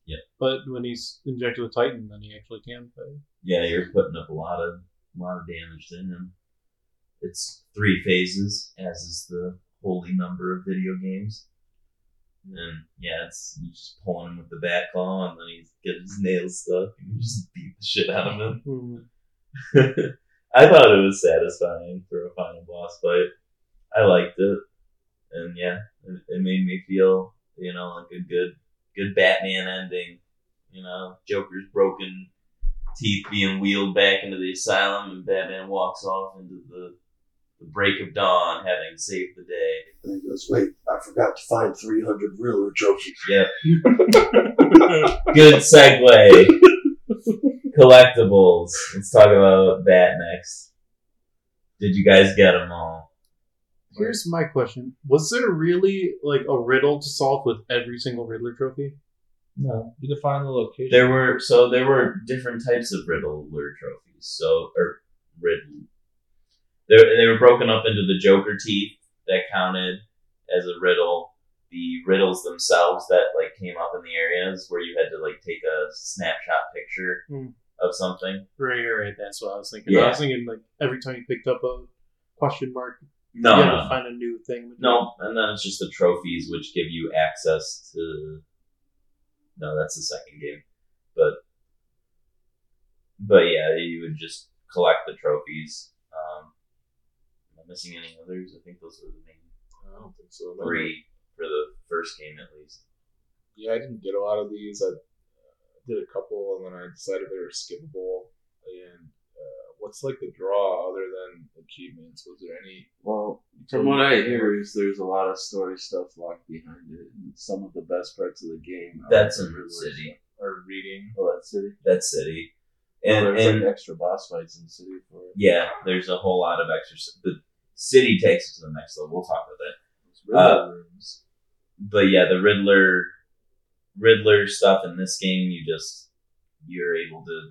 Yeah. But when he's injected with Titan, then he actually can fight. Yeah, you're putting up a lot of a lot of damage to him. It's three phases, as is the holy number of video games. And yeah, it's you just pulling him with the bat claw, and then he's getting his nails stuck, and you just beat the shit out of him. Hmm. I thought it was satisfying for a final boss fight. I liked it, and yeah, it, it made me feel you know like a good good Batman ending. You know, Joker's broken teeth being wheeled back into the asylum, and Batman walks off into the the break of dawn, having saved the day. And he goes, wait, I forgot to find 300 Riddler trophies. Yep. Good segue. Collectibles. Let's talk about that next. Did you guys get them all? Here's my question: Was there really like a riddle to solve with every single Riddler trophy? No. You define the location. There were so there were different types of Riddler trophies. So or Riddle. They they were broken up into the Joker teeth that counted as a riddle. The riddles themselves that like came up in the areas where you had to like take a snapshot picture Hmm. of something. Right, right. That's what I was thinking. Yeah. I was thinking like every time you picked up a question mark, No, you had no, to find a new thing. No, and then it's just the trophies which give you access to. No, that's the second game, but but yeah, you would just collect the trophies. Am I missing any others? I think those were the main I don't think so. three for the first game at least. Yeah, I didn't get a lot of these. I uh, did a couple, and then I decided they were skippable. And uh, what's like the draw other than achievements? Was there any? Well, from what I hear, is there's a lot of story stuff locked behind it, and some of the best parts of the game. That's the in Riddler City. Or reading? Oh, that's city. That's City, And and there's and like extra boss fights in the city for it. yeah, there's a whole lot of extra. The City takes it to the next level. We'll talk about that. Uh, but yeah, the Riddler, Riddler stuff in this game, you just you're able to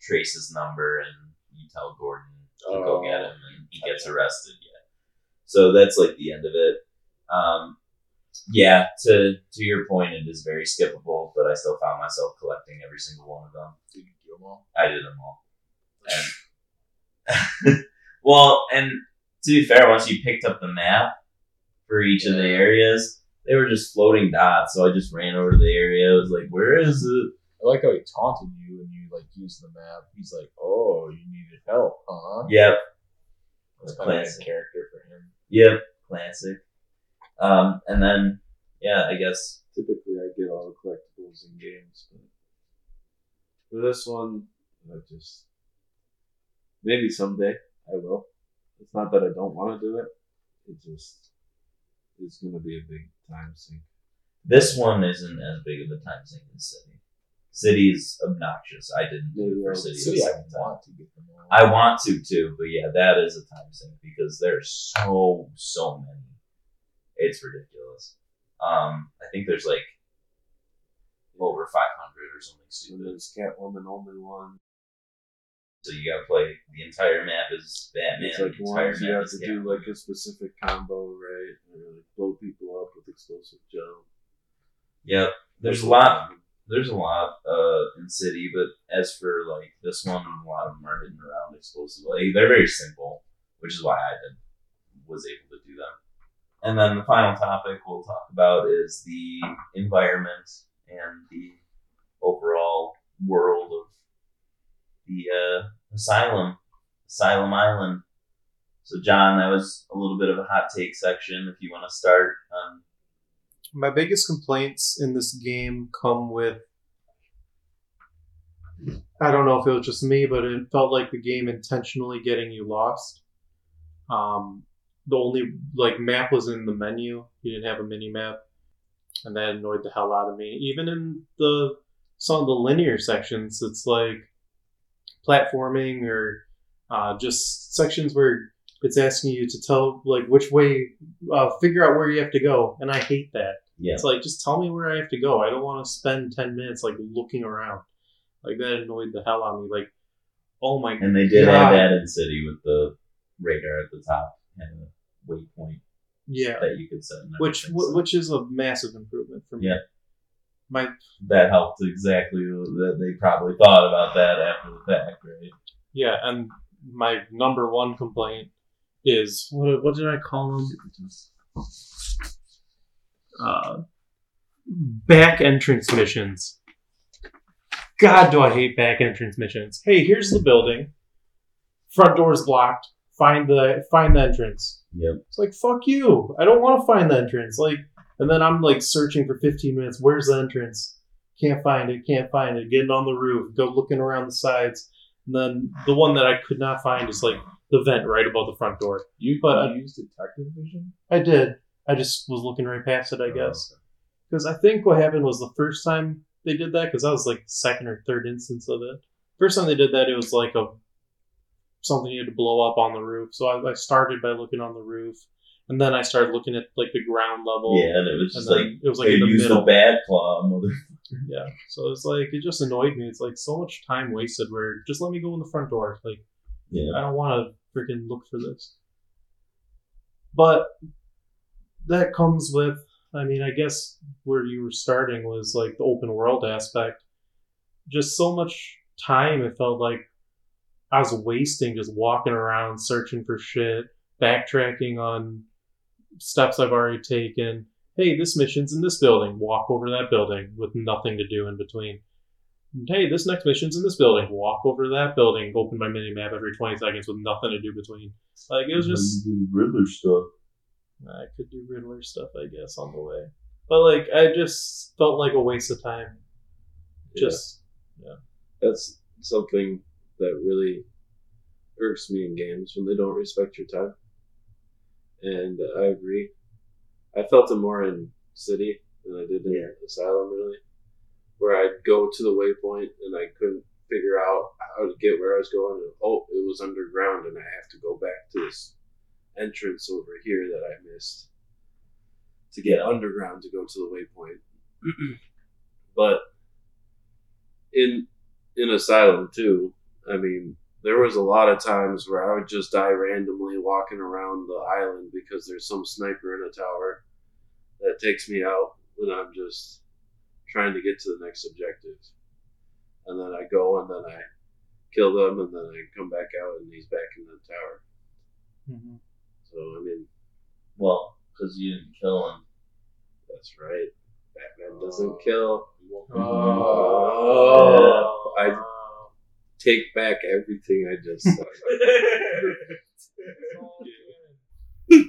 trace his number and you tell Gordon to go Oh. get him, and he gets arrested. Yeah, so that's like the end of it. Um, yeah, to to your point, it is very skippable, but I still found myself collecting every single one of them. Did you do them all? I did them all. And well, and to be fair, once you picked up the map for each of the areas, they were just floating dots. So I just ran over to the area. I was like, "Where is it?" I like how he taunted you and you like used the map. He's like, "Oh, you needed help, huh?" Yep. That's kind of Classic. a character for him. Yep. Classic. Um, and then yeah, I guess Typically, I get all the collectibles in games, but for this one, I just maybe someday I will. It's not that I don't want to do it. It just is going to be a big time sink. this one isn't as big of a time sink as City. City is obnoxious. I didn't do it for City. City, the I second time. want to get them all. I want to too, but yeah, that is a time sink because there's so so many. It's ridiculous. Um, I think there's like over 500 or something stupid. there's Catwoman only one. So you gotta play the entire map is Batman. It's like the entire ones you have to do like a specific combo, right? Or like blow people up with explosive gel. Yep. There's a lot. There's a lot uh, in City, but as for like this one, a lot of them are hidden around explosively. They're very simple, which is why I did was able to do them. And then the final topic we'll talk about is the environment and the overall world of the uh, asylum, Asylum Island. So, John, that was a little bit of a hot take section. If you want to start, um, My biggest complaints in this game come with. I don't know if it was just me, but it felt like the game intentionally getting you lost. Um, the only like map was in the menu. You didn't have a mini map, and that annoyed the hell out of me. Even in the some of the linear sections, it's like platforming or uh, just sections where it's asking you to tell like which way, uh, figure out where you have to go, and I hate that. yeah. It's like just tell me where I have to go. I don't want to spend ten minutes like looking around. Like that annoyed the hell out of me. Like, oh my And they did God. add that in City with the radar at the top and a waypoint yeah, that you could set. which so which is a massive improvement for me. Yeah. My that helped exactly. That they probably thought about that after the fact, right? yeah, and my number one complaint is what what did I call them? Uh, back entrance missions. God, do I hate back entrance missions. Hey, here's the building. Front door's blocked. Find the find the entrance. Yep. It's like fuck you. I don't want to find the entrance. Like, and then I'm like searching for 15 minutes. Where's the entrance? Can't find it. Can't find it. Getting on the roof. Go looking around the sides. And then the one that I could not find is like the vent right above the front door. You But, uh, you use detective vision? I did. I just was looking right past it. I Oh, guess because I think what happened was the first time they did that because that was like the second or third instance of it. First time they did that, it was like a something you had to blow up on the roof. So I, I started by looking on the roof, and then I started looking at like the ground level. Yeah, and it was just like it was like they in the used middle. a bat claw, mother. Yeah. So it's like it just annoyed me. It's like so much time wasted. Where just let me go in the front door. Like Yeah, I don't want to freaking look for this. But that comes with, I mean, I guess where you were starting was like the open world aspect. Just so much time, it felt like I was wasting just walking around searching for shit, backtracking on steps I've already taken. Hey, this mission's in this building. Walk over to that building with nothing to do in between. Hey, this next mission's in this building. Walk over to that building. Open my mini map every 20 seconds with nothing to do between. Like, it was just. Riddler stuff. I could do Riddler stuff, I guess, on the way. But, like, I just felt like a waste of time. Just. Yeah. That's something that really irks me in games when they don't respect your time. And I agree. I felt it more in City than I did in Yeah. Asylum, really. Where I'd go to the waypoint and I couldn't figure out how to get where I was going. And, oh, it was underground and I have to go back to this entrance over here that I missed to get underground to go to the waypoint. but in in Asylum too, I mean, there was a lot of times where I would just die randomly walking around the island because there's some sniper in a tower that takes me out when I'm just trying to get to the next objective. And then I go and then I kill them and then I come back out and he's back in the tower. Mhm. So I mean, Well, because you didn't kill him. that's right. Batman doesn't kill. Oh. Oh, I take back everything I just said.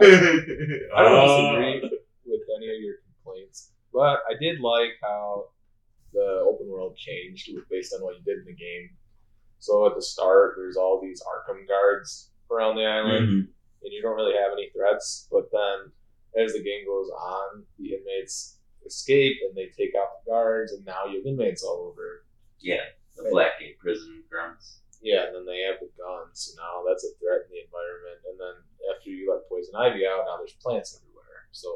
I don't disagree with any of your complaints, but I did like how the open world changed based on what you did in the game. So at the start, there's all these Arkham guards around the island, Mhm. and you don't really have any threats. But then, as the game goes on, the inmates escape and they take out the guards, and now you have inmates all over. Yeah, the Blackgate prison grounds. Yeah, and then they have the guns, so now that's a threat in the environment. And then after you let Poison Ivy out, now there's plants everywhere. So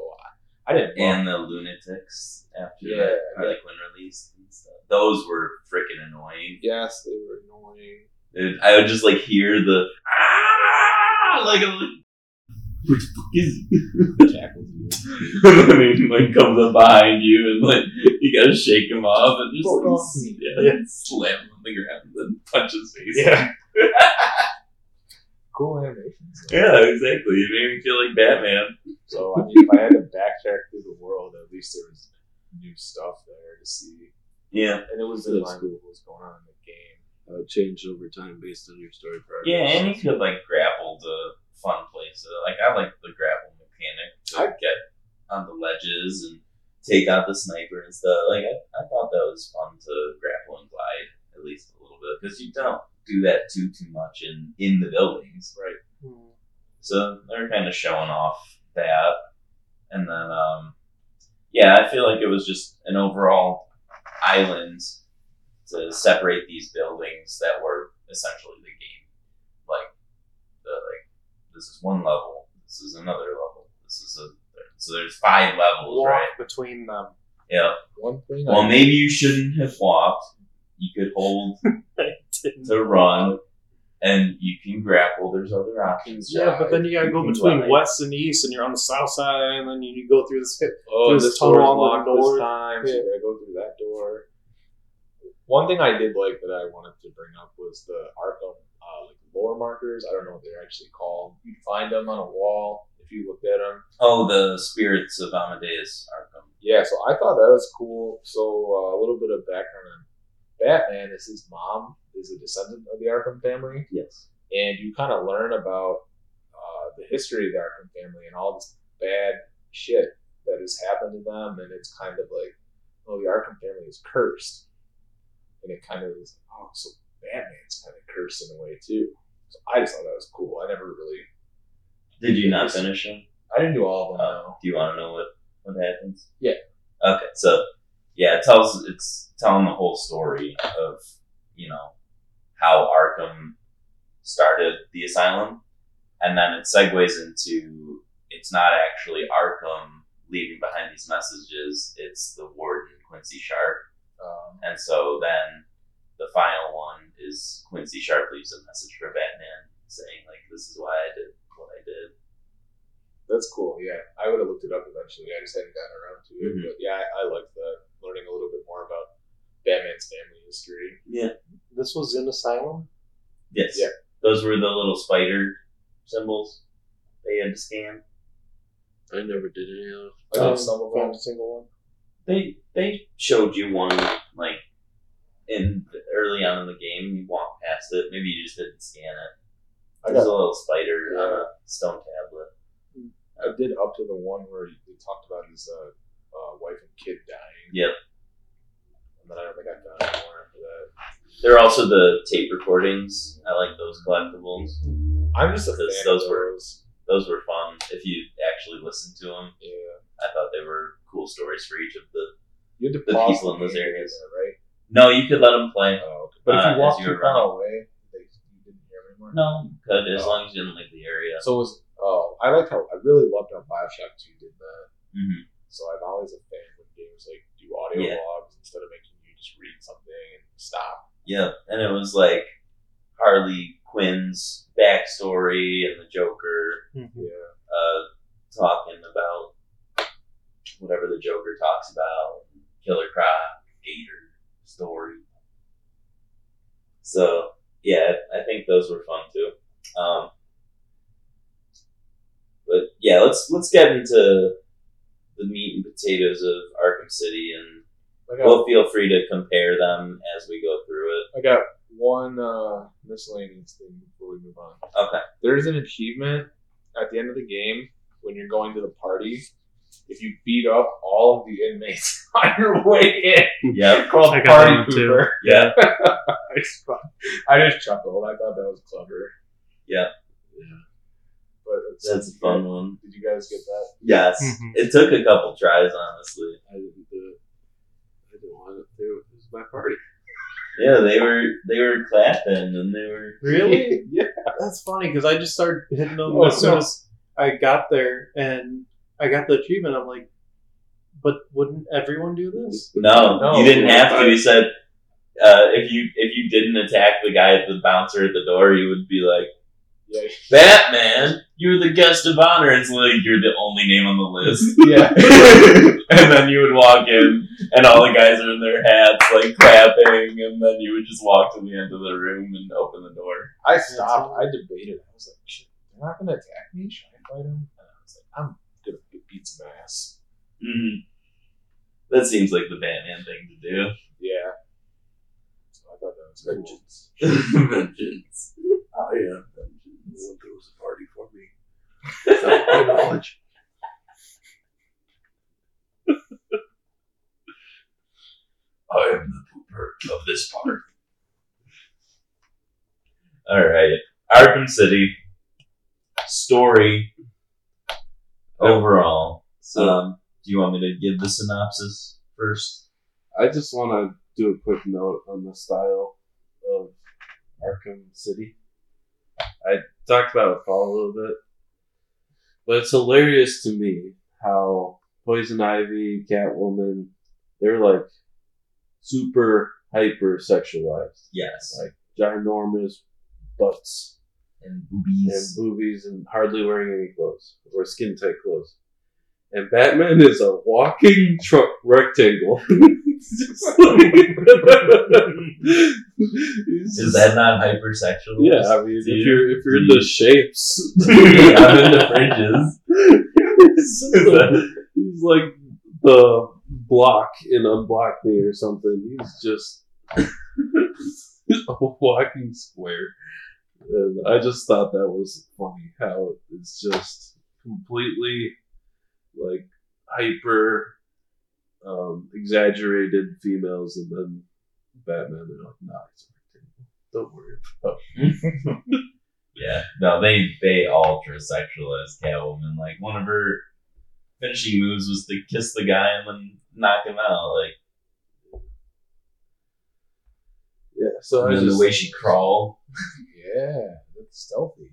I, I didn't. And the lunatics after Yeah, that yeah. Harley Quinn release and stuff. Those were freaking annoying. yes, they were annoying. Dude, I would just like hear the ah, like I'm like, what the fuck is Tackles you. and then he like comes up behind you and like you gotta shake him off and just like, off me. yeah, slam him on the ground and then punch his face. Yeah. Cool animations. though. Yeah, exactly. It made me feel like Batman. So I mean, if I had to backtrack through the world, at least there was new stuff there to see, Yeah. and it was in line cool. with what was going on in the game. Uh, changed over time based on your story progress. Yeah, and you could like grapple to fun places. Like I like the grapple mechanic to I- get on the ledges and take out the sniper and stuff. Like I, I thought that was fun to grapple and glide at least a little bit because you don't do that too too much in in the buildings. Right. So they're kind of showing off that, and then um, yeah, I feel like it was just an overall island to separate these buildings that were essentially the game. Like the like this is one level, this is another level, this is a so there's five levels, Walk right? between them. Yeah. One thing. Well, I, maybe you shouldn't have walked. You could hold to run, and you can grapple. There's other options. Yeah, but then you gotta You go between glide. west and east, and you're on the south side, and then you go through this. oh, there's this tunnel door's on the locked north. this time, so you gotta go through that door. One thing I did like that I wanted to bring up was the Arkham like lore markers. I don't know what they're actually called. You'd find them on a wall if you looked at them. Oh, the spirits of Amadeus Arkham. Yeah, so I thought that was cool. So uh, a little bit of background on Batman is his mom is a descendant of the Arkham family, Yes. and you kind of learn about uh, the history of the Arkham family and all this bad shit that has happened to them, and it's kind of like, oh, the Arkham family is cursed, and it kind of is, oh, so Batman's kind of cursed in a way too. So I just thought that was cool. I never really, Did you not finish them? I didn't do all of them. Uh, do you want to know what what happens? Yeah. Okay, so yeah, it tells it's telling the whole story of you know how Arkham started the asylum, and then it segues into it's not actually Arkham leaving behind these messages; it's the warden Quincy Sharp, Um, and so then the final one is Quincy Sharp leaves a message for Batman saying like, "This is why I did what I did." That's cool. Yeah, I would have looked it up eventually. I just hadn't gotten around to it. Mhm. But yeah, I, I liked that. Learning a little bit more about Batman's family history. Yeah. This was in Asylum. Yes. Yeah. Those were the little spider symbols they had to scan. I never did any of I Um, did some of them. found a single one. They they showed you one like in early on in the game. You walk past it. Maybe you just didn't scan it. I There's a little spider on a stone tablet. I did up to the one where they talked about his uh, uh, wife and kid dying. Yep. And then I don't think I've done any more after that. There are also the tape recordings. I like those collectibles. I'm just a Those- fan those of were- those. Those were fun. If you actually listened to them, Yeah. I thought they were cool stories for each of the. You had to The people in those areas. right? No, you could let them play. Oh, okay. But if Uh, you walk as you too far running. away, they, you didn't hear anymore. No, you could as Oh. long as you didn't leave the area. So it was. Oh, I liked how I really loved how Bioshock Two did that. hmm So I'm always a fan when games like do audio Yeah. logs instead of making you just read something and stop. Yeah, and it was like Harley Quinn's backstory and the Joker Yeah. uh, talking about whatever the Joker talks about, Killer Croc, Gator story. So yeah, I think those were fun too. Um, but yeah, let's let's get into the meat and potatoes of Arkham City and got We'll feel free to compare them as we go through it. I got one uh, miscellaneous thing before we move on. Okay. There's an achievement at the end of the game when you're going to the party. If you beat up all of the inmates on your way in, Yep. called I got Party that one too. Pooper. Yeah. I just, I just chuckled. I thought that was clever. Yeah. But it's, That's a fun one. Did you guys get that? Yes. Mhm. It took a couple tries, honestly. I didn't do it. I didn't want to do it. It was my party. Yeah, they were they were clapping and they were Really? yeah. That's funny because I just started hitting them Oh, as soon no. as I got there and I got the achievement. I'm like, but wouldn't everyone do this? No, No, you didn't have to. He said uh, if you if you didn't attack the guy at the bouncer at the door, you would be like, Yeah. "Batman, you're the guest of honor." It's like you're the only name on the list. Yeah. and then you would walk in, and all the guys are in their hats, like clapping, and then you would just walk to the end of the room and open the door. I stopped. I debated. I was like, Shit, they're not going to attack me. Should I fight them? And I was like, I'm going to beat some ass. hmm That seems like the Batman thing to do. Yeah. So I thought that was cool. Vengeance. Vengeance. I am vengeance. No one throws a party for me. Without my knowledge. I am the pooper of this park. All right, Arkham City story overall. Um, do you want me to give the synopsis first? I just want to do a quick note on the style of Arkham City. I talked about it Paul a little bit, but it's hilarious to me how Poison Ivy, Catwoman, they're like super hyper sexualized, Yes. like ginormous butts And and boobies. boobies and hardly wearing any clothes or skin tight clothes. And Batman is a walking truck rectangle. He's just like- He's Is that not hypersexual? yeah? I mean, if you- you're if you're in the shapes, I'm in the fringes. he's, like, he's like the block in Unblock Me or something. He's just a walking square. And I just thought that was funny how it's just completely like hyper um, exaggerated females and then Batman they're like, nah, it's rectangle. Don't worry about it. Yeah, no, they they ultra sexualized Catwoman. Like one of her finishing moves was to kiss the guy and then knock him out. Like Yeah, so and I then just the way she crawled. Yeah. That's stealthy.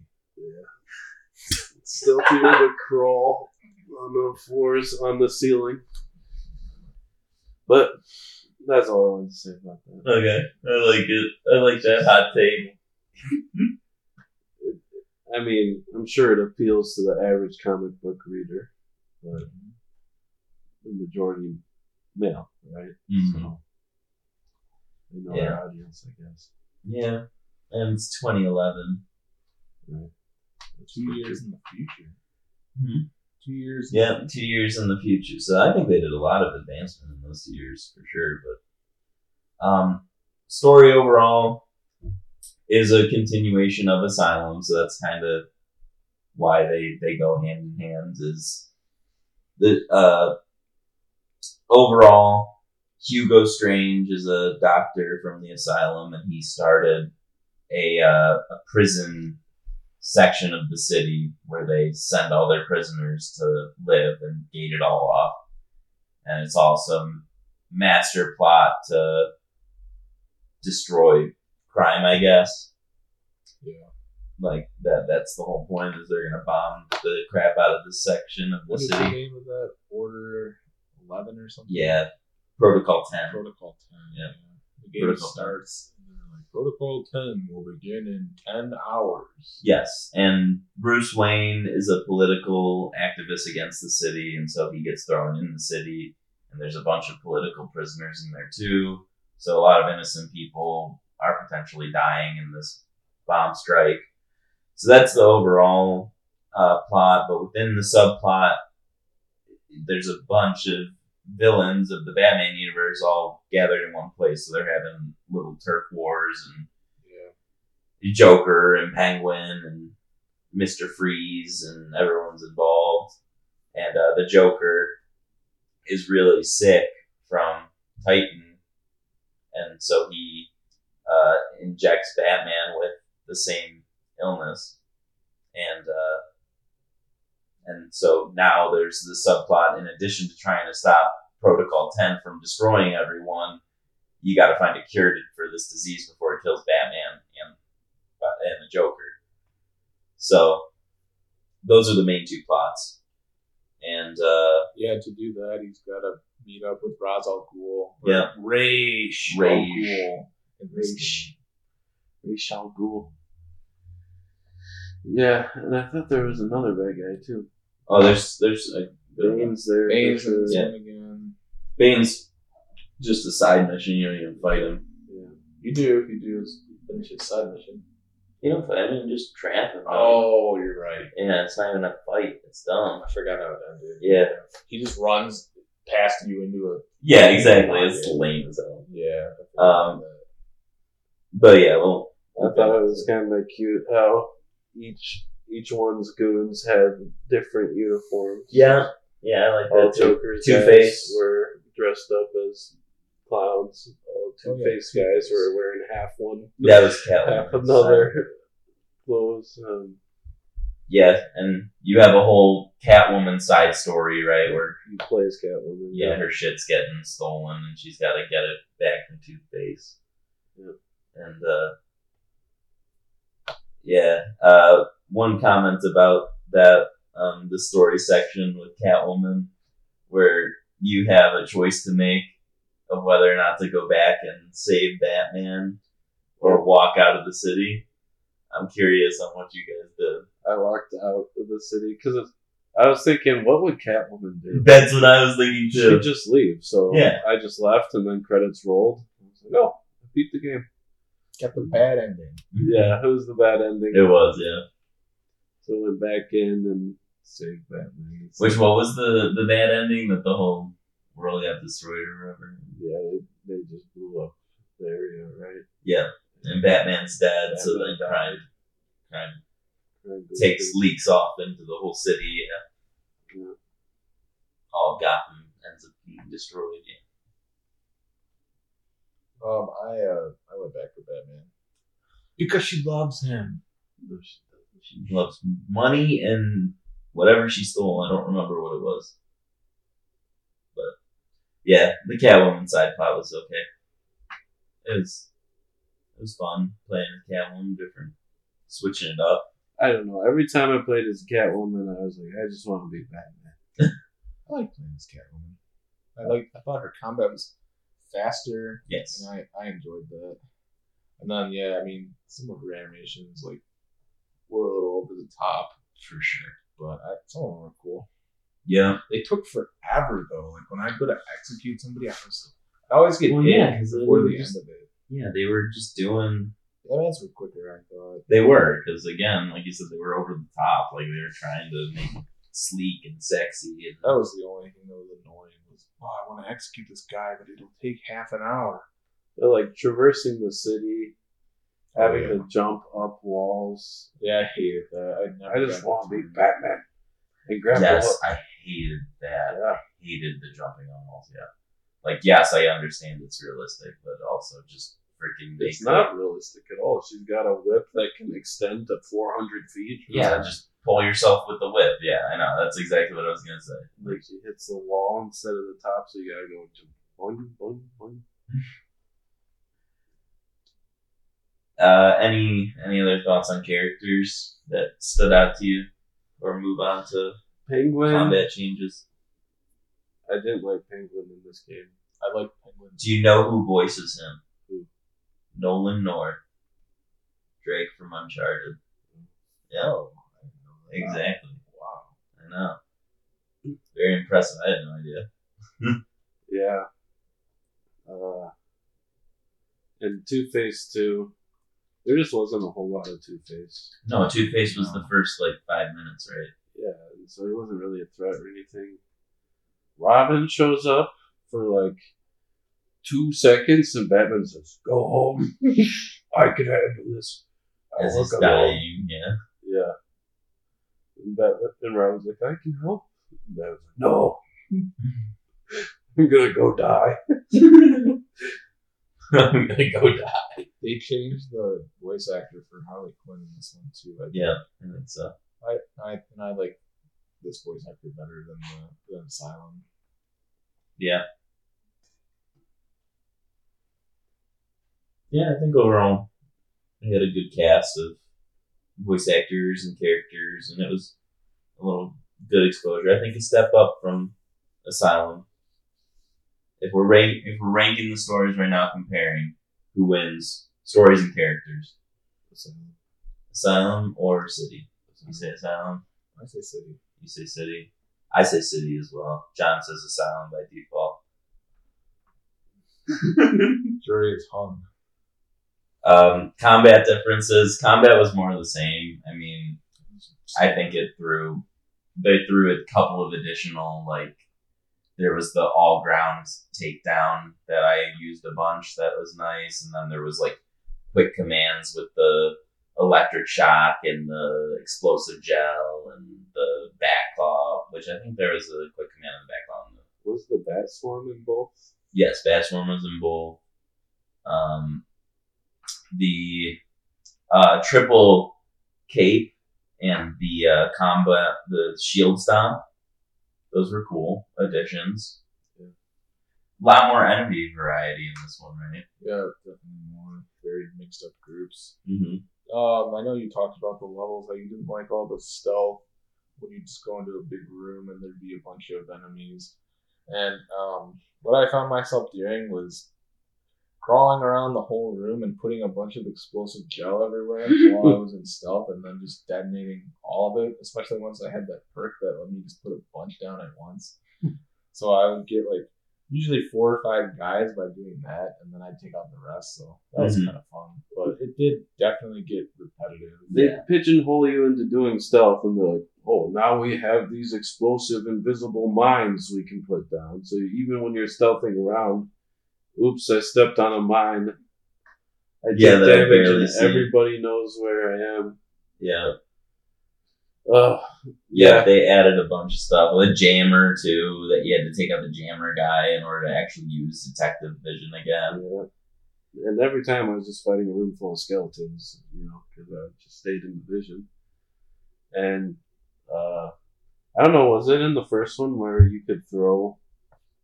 still here to crawl on the floors on the ceiling. But that's all I wanted to say about that. Okay, I like it. I like that hot take. I mean, I'm sure it appeals to the average comic book reader, but the majority male, right? Mhm. So they know Yeah. their audience, I guess. Yeah, and it's 2011. Two years in the future. Hmm? Two years. Yeah, two years in the future. So I think they did a lot of advancement in those two years for sure. But um, story overall is a continuation of Asylum, so that's kind of why they they go hand in hand. Is the uh, overall Hugo Strange is a doctor from the asylum, and he started a uh, a prison section of the city where they send all their prisoners to live and gate it all off. And it's all some master plot to destroy crime, I guess. Yeah. Like that that's the whole point is they're gonna bomb the crap out of this section of the What is the city. name of that? Order 11 or something? Yeah. Protocol ten. Protocol 10. Yeah. The game Protocol 10. starts. And like, Protocol 10 will begin in 10 hours. Yes, and Bruce Wayne is a political activist against the city, and so he gets thrown in the city, and there's a bunch of political prisoners in there too. So a lot of innocent people are potentially dying in this bomb strike. So that's the overall uh, plot, but within the subplot, there's a bunch of villains of the Batman universe all gathered in one place. So they're having little turf wars and Yeah. Joker and Penguin and Mister Freeze and everyone's involved. And uh, the Joker is really sick from Titan, and so he uh, injects Batman with the same illness, and uh, and so now there's the subplot. In addition to trying to stop Protocol Ten from destroying everyone, you got to find a cure to, for this disease before it kills Batman and and the Joker. So those are the main two plots, and uh, Yeah, to do that, he's got to meet up with Ra's al Ghul. Yeah. Raish. Raish. Al Ghul in this Raish. Ra's al Ghul. Yeah, and I thought there was another bad guy too. oh, there's there's a Bane's there. Bane's in Yeah. again. Bane's just a side mission. You don't even fight him. Yeah. You do if you do is finish his side mission. You don't fight him. You just trap him. Oh, you're right. yeah, it's not even a fight. It's dumb. I forgot how it ended. Yeah. He just runs past you into a. Yeah, exactly. It's lame as hell. Yeah. Um. But yeah, well, I thought it was kind of cute how each each one's goons had different uniforms. yeah, yeah, I like All that too. Joker's Two-Face. were dressed up as clowns. All Two Face yeah, guys were wearing half one, That was half Catwoman. another clothes. Um, Yeah, and you have a whole Catwoman side story, right? Where he plays Catwoman. yeah, her shit's getting stolen, and she's got to get it back from Two Face. Yep. And uh, yeah, uh, one comment about that um, the story section with Catwoman, where you have a choice to make of whether or not to go back and save Batman or walk out of the city. I'm curious on what you guys did. I walked out of the city because I was thinking, what would Catwoman do? That's what I was thinking too. She'd just leave. So Yeah. I just left, and then credits rolled. I was like, oh, I beat the game. Got the bad ending. Yeah, it was the bad ending. It was, yeah. So I went back in and saved Batman. It's Which like, what was the the bad ending that the whole world got destroyed or whatever? Yeah, they, they just blew up the area, right? Yeah, and Batman's dead, so Batman then crime crime Crime takes crazy. leaks off into the whole city. Yeah. Yeah. All Gotham ends up being destroyed. Yeah. Um, I uh, I went back for Batman because she loves him. She loves money and whatever she stole. I don't remember what it was, but yeah, the Catwoman side plot was okay. It was it was fun playing with Catwoman, different, switching it up. I don't know. Every time I played as Catwoman, I was like, I just want to be Batman. I like playing as Catwoman. I like. I thought her combat was faster, Yes. and I I enjoyed that. And then yeah, I mean some of her animations like were a little over the top for sure, but I, some of them were cool. Yeah. They took forever though. Like when I go to execute somebody, I was I always get Well, hit yeah, 'cause they before the just- end of it. Yeah, they were just doing Animations were quicker, I thought. They were because again, like you said, they were over the top. Like they were trying to make sleek and sexy. And That was the only thing that was annoying. Was oh, I want to execute this guy, but it'll take half an hour. They're like traversing the city, having Oh, yeah. to jump up walls. Yeah, I hated that. I never. I just want to be. Batman and grab yes. I hated that. Yeah. I hated the jumping on walls. Yeah, like yes, I understand it's realistic, but also just freaking make It's not realistic at all. She's got a whip that can extend to 400 feet. Yeah, just pull yourself with the whip. Yeah, I know. That's exactly what I was gonna say. Like she hits the wall instead of the top, so you gotta go to boing, boing, boing. Uh, any any other thoughts on characters that stood out to you, or move on to Penguin. combat changes? I didn't like Penguin in this game. I like Penguin. Do you know who voices him? Who? Nolan North. Drake from Uncharted. Yeah, Oh, I didn't know that. exactly. Wow. I know. Very impressive. I had no idea. Yeah. Uh, and Two Face too. There just wasn't a whole lot of Two Face. No, Two Face was the first like five minutes, right? Yeah, so he wasn't really a threat or anything. Robin shows up for like two seconds, and Batman says, "Go home. I can handle this." I As he's alone." dying, yeah. Yeah. And Batman and Robin's like, "I can help." And Batman's like, "No, I'm gonna go die." I'm gonna go die. They changed the voice actor for Harley Quinn in this one too. I think. Yeah, I think so. I, I and I like this voice actor better than the than Asylum. Yeah. Yeah, I think overall we had a good cast of voice actors and characters, and it was a little good exposure. I think a step up from Asylum. If we're rank, if we're ranking the stories right now, comparing who wins stories and characters, Asylum. Asylum or City? You say Asylum. I say City. You say City. I say City as well. John says Asylum by default. Jury is hung. Um, combat differences. Combat was more of the same. I mean, I think it threw. They threw a couple of additional like. There was the all ground takedown that I used a bunch. That was nice, and then there was like quick commands with the electric shock and the explosive gel and the bat claw, which I think there was a quick command on the bat claw. Was the Bat Swarm in both? Yes, bat swarm was in both. Um, the uh, triple cape and the uh, combat, the shield stomp, those were cool additions. A lot more enemy variety in this one, right? Yeah, definitely more very mixed up groups. Mm-hmm. Um, I know you talked about the levels that you didn't like all the stealth when you just go into a big room and there'd be a bunch of enemies. And um, what I found myself doing was crawling around the whole room and putting a bunch of explosive gel everywhere while I was in stealth, and then just detonating all of it. Especially once I had that perk that let me just put a bunch down at once. so I would get like usually four or five guys by doing that, and then I'd take out the rest. So that was Mhm. kind of fun, but it did definitely get repetitive. They Yeah. pigeonhole you into doing stealth, and they're like, "Oh, now we have these explosive, invisible mines we can put down." So even when you're stealthing around, oops, I stepped on a mine. I Yeah, take that I damage, barely and see. everybody knows where I am. Yeah. Ugh, yeah, Yeah. They added a bunch of stuff. A jammer too, that you had to take out the jammer guy in order to actually use detective vision again. yeah. And every time I was just fighting a room full of skeletons, you know, because I just stayed in the vision. And uh, I don't know, was it in the first one where you could throw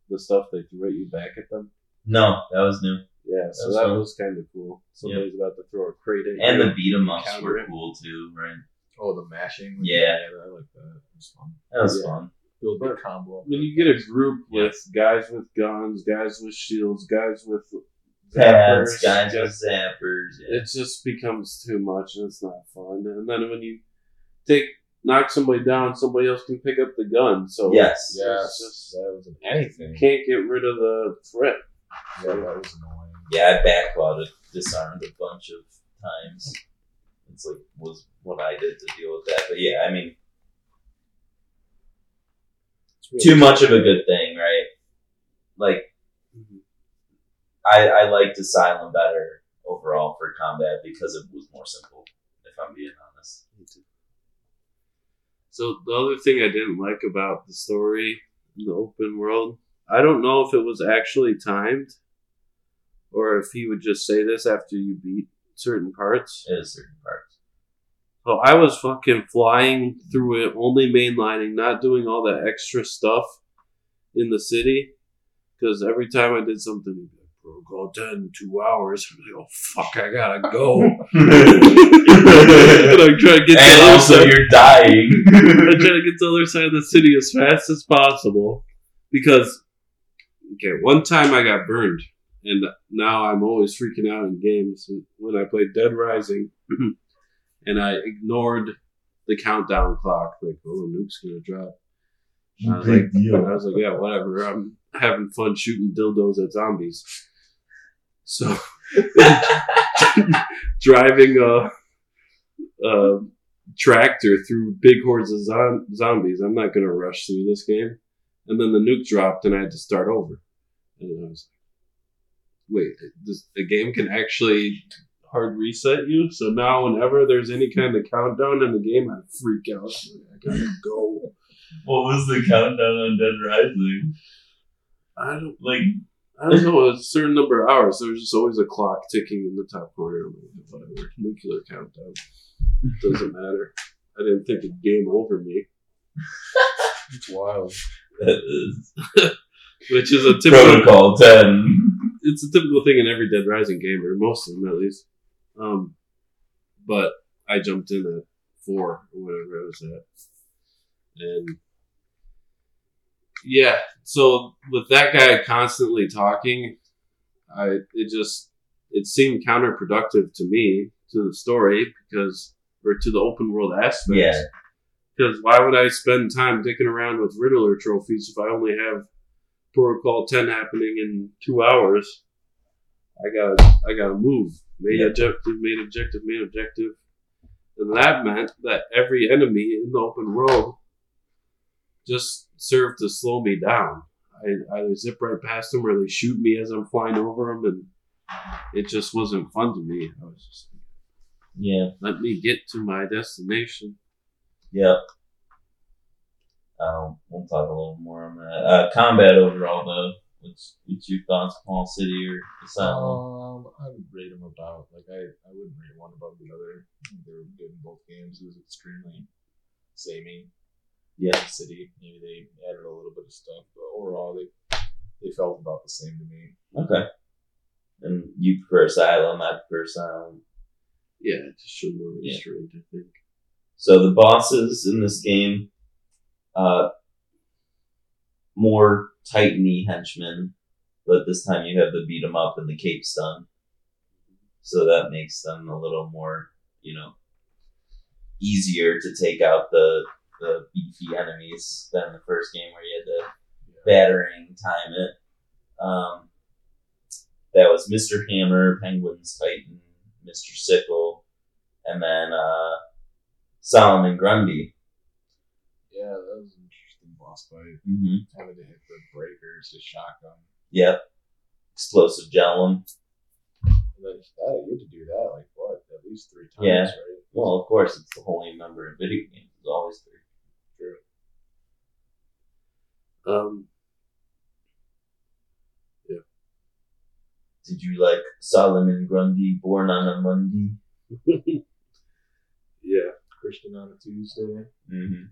the stuff they threw at you back at them? No, that was new. Yeah, so that fun. was kind of cool. Somebody's about to throw a crate at And you. the beat 'em ups were it. cool too, right? Oh, the mashing. Yeah. I like that. It was fun. That was Yeah. fun. Build the combo. when you get a group Yeah. with guys with guns, guys with shields, guys with Pads, zappers, guys with zappers. Yeah. it just becomes too much and it's not fun. And then when you take knock somebody down, somebody else can pick up the gun. So Yes. Yes, it's just that was anything. can't get rid of the threat. Yeah, that was annoying. Yeah, I bat clawed disarmed a bunch of times. It's like was what I did to deal with that. But yeah, I mean, really too much of a good thing, right? Like, I I liked Asylum better overall for combat because it was more simple. If I'm being honest. So the other thing I didn't like about the story in the open world, I don't know if it was actually timed or if he would just say this after you beat certain parts. It is certain parts. So I was fucking flying through it, only mainlining, not doing all that extra stuff in the city. Because every time I did something, he'd be 10, two hours. I'm like, oh fuck, I gotta go. and I'm trying to get to the and other also, side. you're dying. I'm trying to get to the other side of the city as fast as possible. Because, okay, one time I got burned. And now I'm always freaking out in games. When I played Dead Rising, mm-hmm. And I ignored the countdown clock, like, oh, the nuke's gonna drop. I was, like, I was like, yeah, whatever. I'm having fun shooting dildos at zombies. So, driving a, a tractor through big hordes of zom- zombies, I'm not gonna rush through this game. And then the nuke dropped, and I had to start over. And I was like, wait, this, the game can actually hard reset you. So now, whenever there's any kind of countdown in the game, I freak out. I gotta go. What was the countdown on Dead Rising? I don't Like, I don't know, a certain number of hours. There's just always a clock ticking in the top corner. I'm like, whatever, nuclear countdown. Doesn't matter. I didn't think a game over me, It's wild. that is which is a typical. Protocol 10. It's a typical thing in every Dead Rising game, or most of them at least. Um, but I jumped in at four or whatever I was at, and yeah. So with that guy constantly talking, I it just it seemed counterproductive to me to the story because or to the open world aspect. Yeah. Because why would I spend time dicking around with Riddler trophies if I only have Protocol 10 happening in two hours? I got I got to move. Main Yeah. objective, main objective, main objective, and that meant that every enemy in the open world just served to slow me down. I either zip right past them or they shoot me as I'm flying over them, and it just wasn't fun to me. I was just Yeah. let me get to my destination. Yep. Um, we'll talk a little more on that. Uh, combat overall, though. What's, what's your thoughts, Paul City or Asylum? Um, I would rate them about like I, I wouldn't rate one above the other. They were good in both games. It was extremely samey. Yeah. City. Maybe they added a little bit of stuff, but overall they they felt about the same to me. Okay. And you prefer Asylum, I prefer Asylum. Yeah, just show more Yeah. restraint, I think. So the bosses in this game, uh, more Titany henchmen, but this time you have the beat 'em up and the cape stun. So that makes them a little more, you know, easier to take out the the beefy enemies than the first game where you had to batarang time it. Um, that was Mr. Hammer, Penguin's Titan, Mr. Sickle, and then uh, Solomon Grundy. Yeah, that was an boss fight. Mm-hmm. Having to hit the breakers to shotgun. Yep. Explosive Gellum. And then that, you had to do that like what, at least three times, Yeah. right? Well, of course, it's the holy number in video games. It's always three. True. Um, Did you like Solomon Grundy, Born on a Monday? yeah, Christian on a Tuesday, Mm-hmm.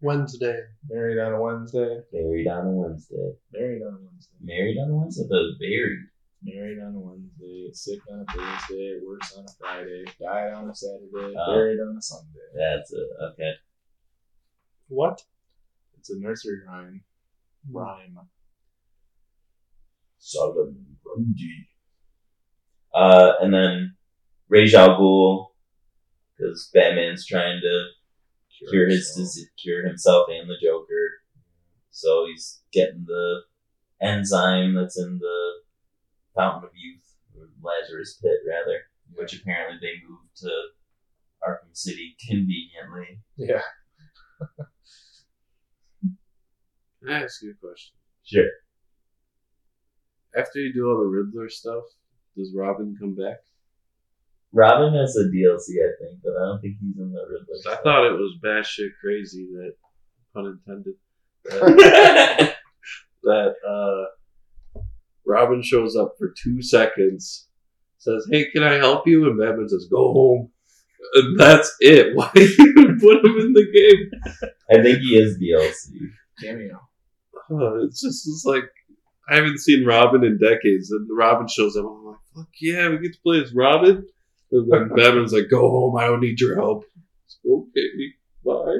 Wednesday. married on a Wednesday, Buried on a Wednesday. married on a Wednesday, Married on a Wednesday, but buried. married on a Wednesday, sick on a Thursday, works on a Friday, died on a Saturday, Oh. buried on a Sunday. That's it. Okay. What? It's a nursery rhyme. Rhyme. Solomon Grundy. Uh, and then Ra's al Ghul, because Batman's trying to cure his himself. disease, cure himself and the Joker. So he's getting the enzyme that's in the Fountain of Youth, or Lazarus Pit, rather, which apparently they moved to Arkham City conveniently. Yeah. Can I ask you a question? Sure. After you do all the Riddler stuff, does Robin come back? Robin has a DLC, I think, but I don't think he's in the Riddler. 'Cause I stuff. thought it was batshit crazy that, pun intended, that, that uh, Robin shows up for two seconds, says, "Hey, can I help you?" and Batman says, "Go home." And that's it. Why even put him in the game? I think he is DLC. Cameo. Uh, it's just it's like I haven't seen Robin in decades, and Robin shows up. I'm like, "Fuck yeah, we get to play as Robin." And then Batman's like, "Go home. I don't need your help." Okay, bye.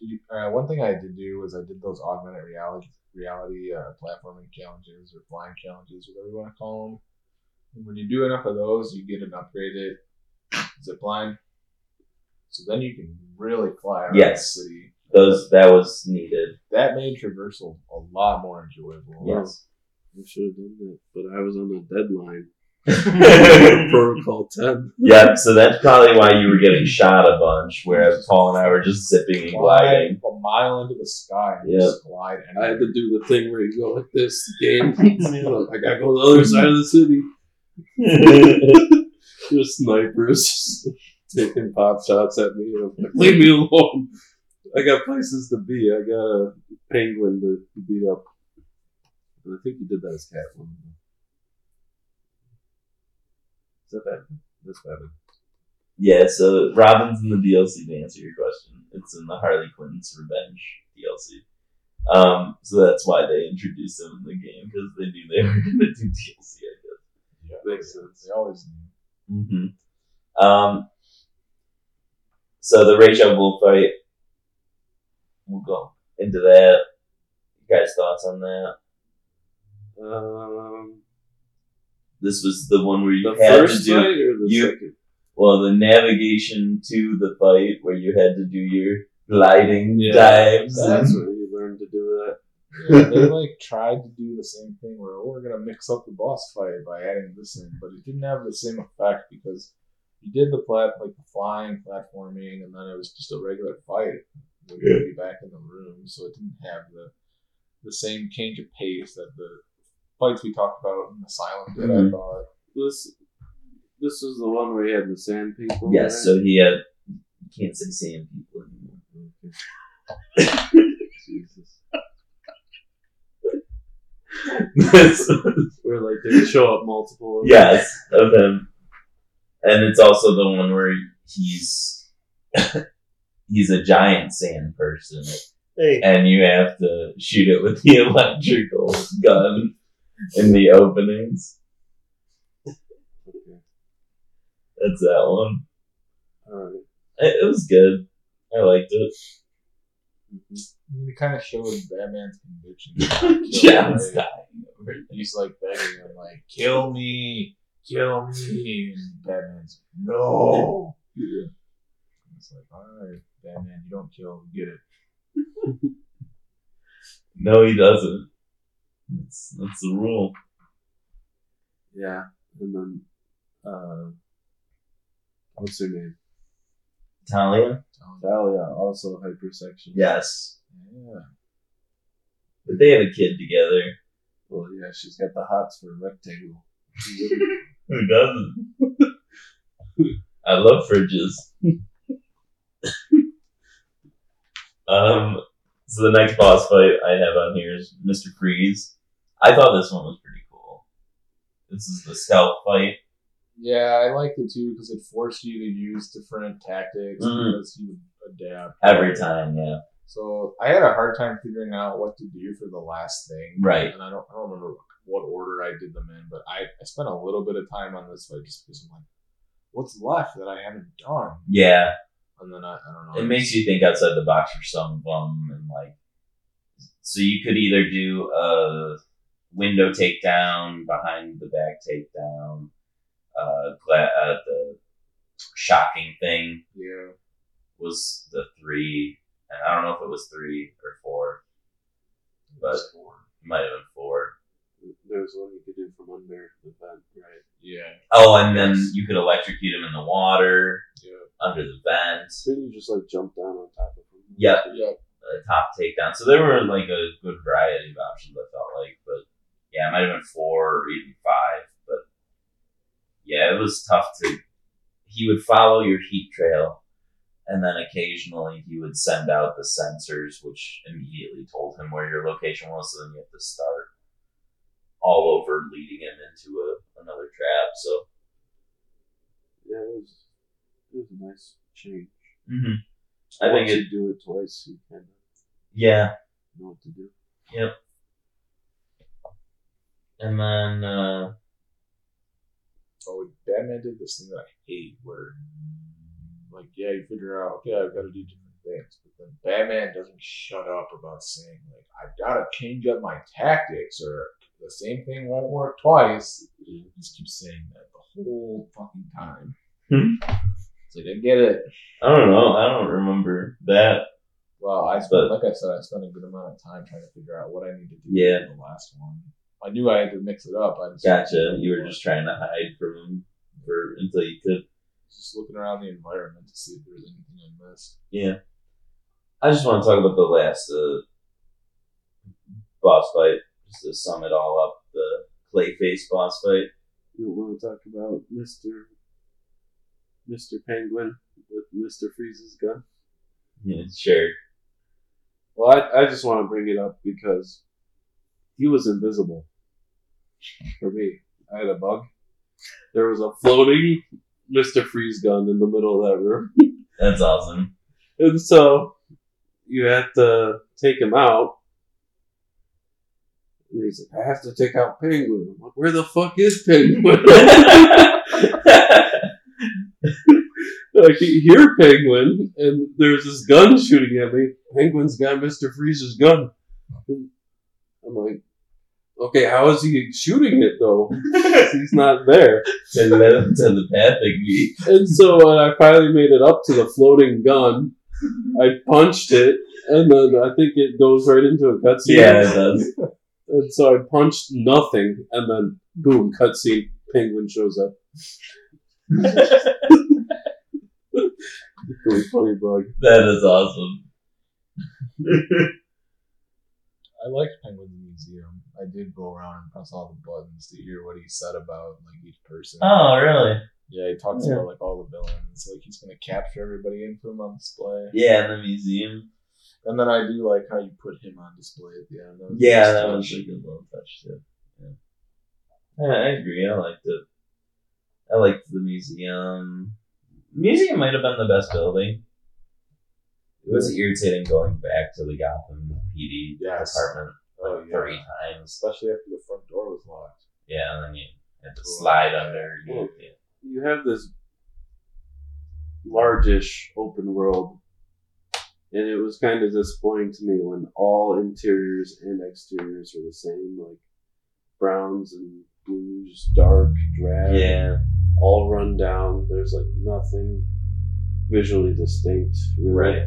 Did uh, one thing I did do was I did those augmented reality reality uh, platforming challenges or flying challenges, whatever you want to call them. And when you do enough of those, you get an upgraded zip line. So then you can really fly around Yes. the city. Those that was needed. That made traversal a lot more enjoyable. Yes. I should have done that, but I was on a deadline. Protocol 10. Yep, so that's probably why you were getting shot a bunch, whereas Paul and I were just zipping and gliding. a mile into the sky and Yep. just glide. I had to do the thing where you go like this, game. I gotta go to the other side of the city. There's snipers taking pop shots at me. Like, leave me alone. I got places to be. I got a penguin to beat up. And I think you did that as Catwoman. Is that bad? That's bad. yeah, so Robin's in the DLC to answer your question. It's in the Harley Quinn's Revenge DLC. Um, so that's why they introduced him in the game because they knew they were going to do DLC. I guess. Yeah, Makes sense. They always knew. hmm Um, so the Ra's al Ghul fight, we'll go into that. You guys' thoughts on that? Um, This was the one where you the had to first do fight or the you- second? well the navigation to the fight where you had to do your gliding Yeah. dives. That's where you learned to do that. Yeah, they like tried to do the same thing where oh, we're gonna mix up the boss fight by adding this in, but it didn't have the same effect because you did the plat like the flying platforming, and then it was just a regular fight when you'd be back in the room, so it didn't have the the same change of pace that the fights we talked about in Asylum that I Mhm. thought. This this is the one where he had the sand people. Yes, right? so he had you can't say same people anymore. Jesus. This- Where like they show up multiple. of them. yes, of him. And it's also the one where he's he's a giant sand person. Hey, and you have to shoot it with the electrical gun in the openings. Okay. That's that one. Alright. It, it was good. I liked it. Mhm. It kind of showed Batman's conviction. to not kill, dying. He's like begging him, like, "Kill me, kill me," and Batman's no. Yeah. It's like, all right, Batman, you don't kill, you get it. No, he doesn't. That's, that's the rule. Yeah. And then uh what's her name? Talia? Talia, also hypersexual. Yes. Yeah, But they have a kid together. Well yeah, she's got the hots for a rectangle. Who doesn't? I love fridges. um, so the next boss fight I have on here is Mr. Freeze. I thought this one was pretty cool. This is the stealth fight. yeah, I liked it too because it forced you to use different tactics Mhm. because would adapt Every time, yeah. So I had a hard time figuring out what to do for the last thing. Right. And I don't, I don't remember what order I did them in, but I, I spent a little bit of time on this fight just because I'm like, what's left that I haven't done? Yeah, And then I, I don't know. it makes you think outside the box for some of them, and like, so you could either do a window takedown, behind the back takedown, uh, gla- uh the shocking thing Yeah. was the three, and I don't know if it was three or four, but it might have been four. There's one you could do from under the vent, right? Yeah. Oh, and then you could electrocute him in the water Yeah. under the vent. Then you just like jump down on top of them. Yep, Yeah. a top takedown. So there were like a good variety of options. I felt like, but yeah, it might have been four or even five. But yeah, it was tough to. He would follow your heat trail, and then occasionally he would send out the sensors, which immediately told him where your location was. So then you have to start all over, leading him into a another trap. So Yeah, it was it was a nice change. hmm I think Once it. do it twice, you kind of Yeah, know what to do. And then. uh Oh, Batman did this thing that I hate where, like, yeah, you figure out, okay, I've got to do different things. But then Batman doesn't shut up about saying, like, I've got to change up my tactics or the same thing won't work twice. He just keeps saying that the whole fucking time. Hmm. it's like, I get it. I don't know. I don't remember that. Well, I spent, like I said, I spent a good amount of time trying to figure out what I need to do Yeah. for the last one. I knew I had to mix it up. I just Gotcha. You were just trying to hide from him for until you could. just looking around the environment to see if there's anything I missed. Yeah. I just want to talk about the last uh, boss fight, just to sum it all up. The Clayface boss fight. You don't want to talk about Mister Mister Penguin with Mister Freeze's gun. Yeah, sure. Well, I, I just want to bring it up because he was invisible for me. I had a bug. There was a floating Mister Freeze gun in the middle of that room, That's awesome. and so you had to take him out. And he's like, I have to take out Penguin. I'm like, where the fuck is Penguin? I can hear Penguin, and there's this gun shooting at me. Penguin's got Mr. Freeze's gun. And I'm like, okay, how is he shooting it though? He's not there. to the telepathic me. And so when I finally made it up to the floating gun, I punched it, and then I think it goes right into a cutscene. Yeah, it does. And so I punched nothing, and then boom, cutscene. Penguin shows up. Really funny bug. That is awesome. I liked Penguin's Museum. I did go around and press all the buttons to hear what he said about like each person. Oh, really? Yeah, he talks Yeah. about like all the villains. Like he's gonna capture everybody and put them on display. Yeah, in the museum. And then I do like how you put him on display at the end. That was Yeah, that touch. was a good little touch too. Yeah. yeah, I agree. I liked it. I liked the museum. Museum might have been the best building. It was irritating going back to the Gotham PD Yes. department Oh, like yeah. three times. Especially after the front door was locked. Yeah, and then you had to slide under. Well, Yeah. You have this largish open world, and it was kind of disappointing to me when all interiors and exteriors were the same, like browns and blues, dark, drab. Yeah, all run down. There's like nothing visually distinct, really. right.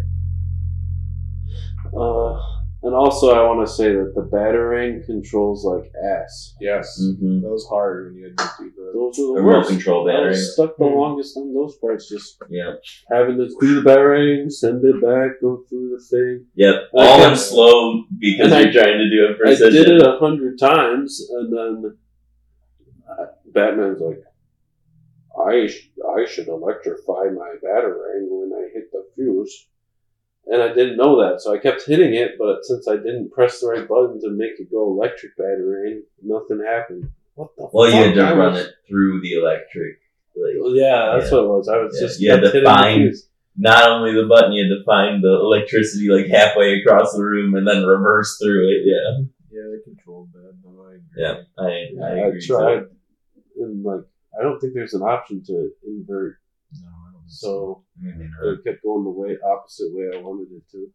Uh, and also, I want to say that the batarang controls like ass. Yes. Mm-hmm. That was hard when you had to do the. Those are the Remote worst. control I battery. was stuck the longest on those parts, just Yeah. having to do the batarang, send it back, go through the thing. Yep. I All can- in slow because And I- you're trying to do it I precision. did it a hundred times, and then uh, Batman's like, "I sh- I should electrify my batarang when I hit the fuse," and I didn't know that, so I kept hitting it. But since I didn't press the right button to make it go electric batarang, nothing happened. What the? Well, you fuck? had to I run was- it through the electric. Like, Yeah, that's Yeah. what it was. I was Yeah, just you had to hitting find- not only the button, you had to find the electricity like halfway across the room and then reverse through it. Yeah. Yeah, they controlled that. No, I agree. Yeah. I, I I, agree. tried, and like I don't think there's an option to invert, No, I don't think so. Uh, it kept going the way opposite way I wanted it to.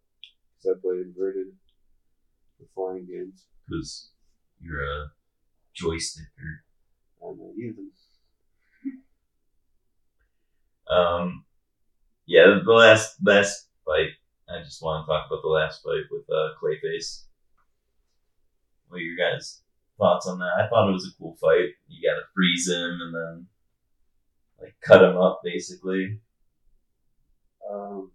Because I play inverted for flying games. because you're a joysticker. I'm not even. Um, yeah, the last last fight. I just want to talk about the last fight with uh, Clayface. What are your guys' thoughts on that? I thought it was a cool fight. You got to freeze him and then like cut him up, basically. Um,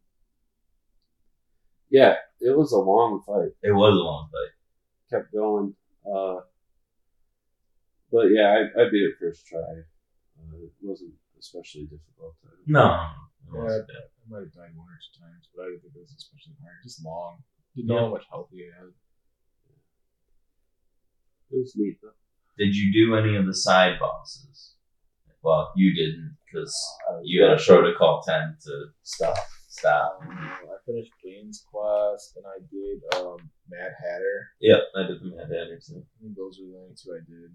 yeah, it was a long fight. It was a long fight. Kept going. Uh, but yeah, I, I beat it first try. Uh, it wasn't especially difficult. I No, Yeah, I. I might have died one or two times, but I didn't think it was especially hard. Just long. Didn't know how much health he had. It was neat though. Did you do any of the side bosses? Well, you didn't because you had a rushing. protocol ten to Stop. stop. Um, I finished Gaines Quest, and I did um, Mad Hatter. Yep, I did the Mad Anderson. I think those were the only two I did.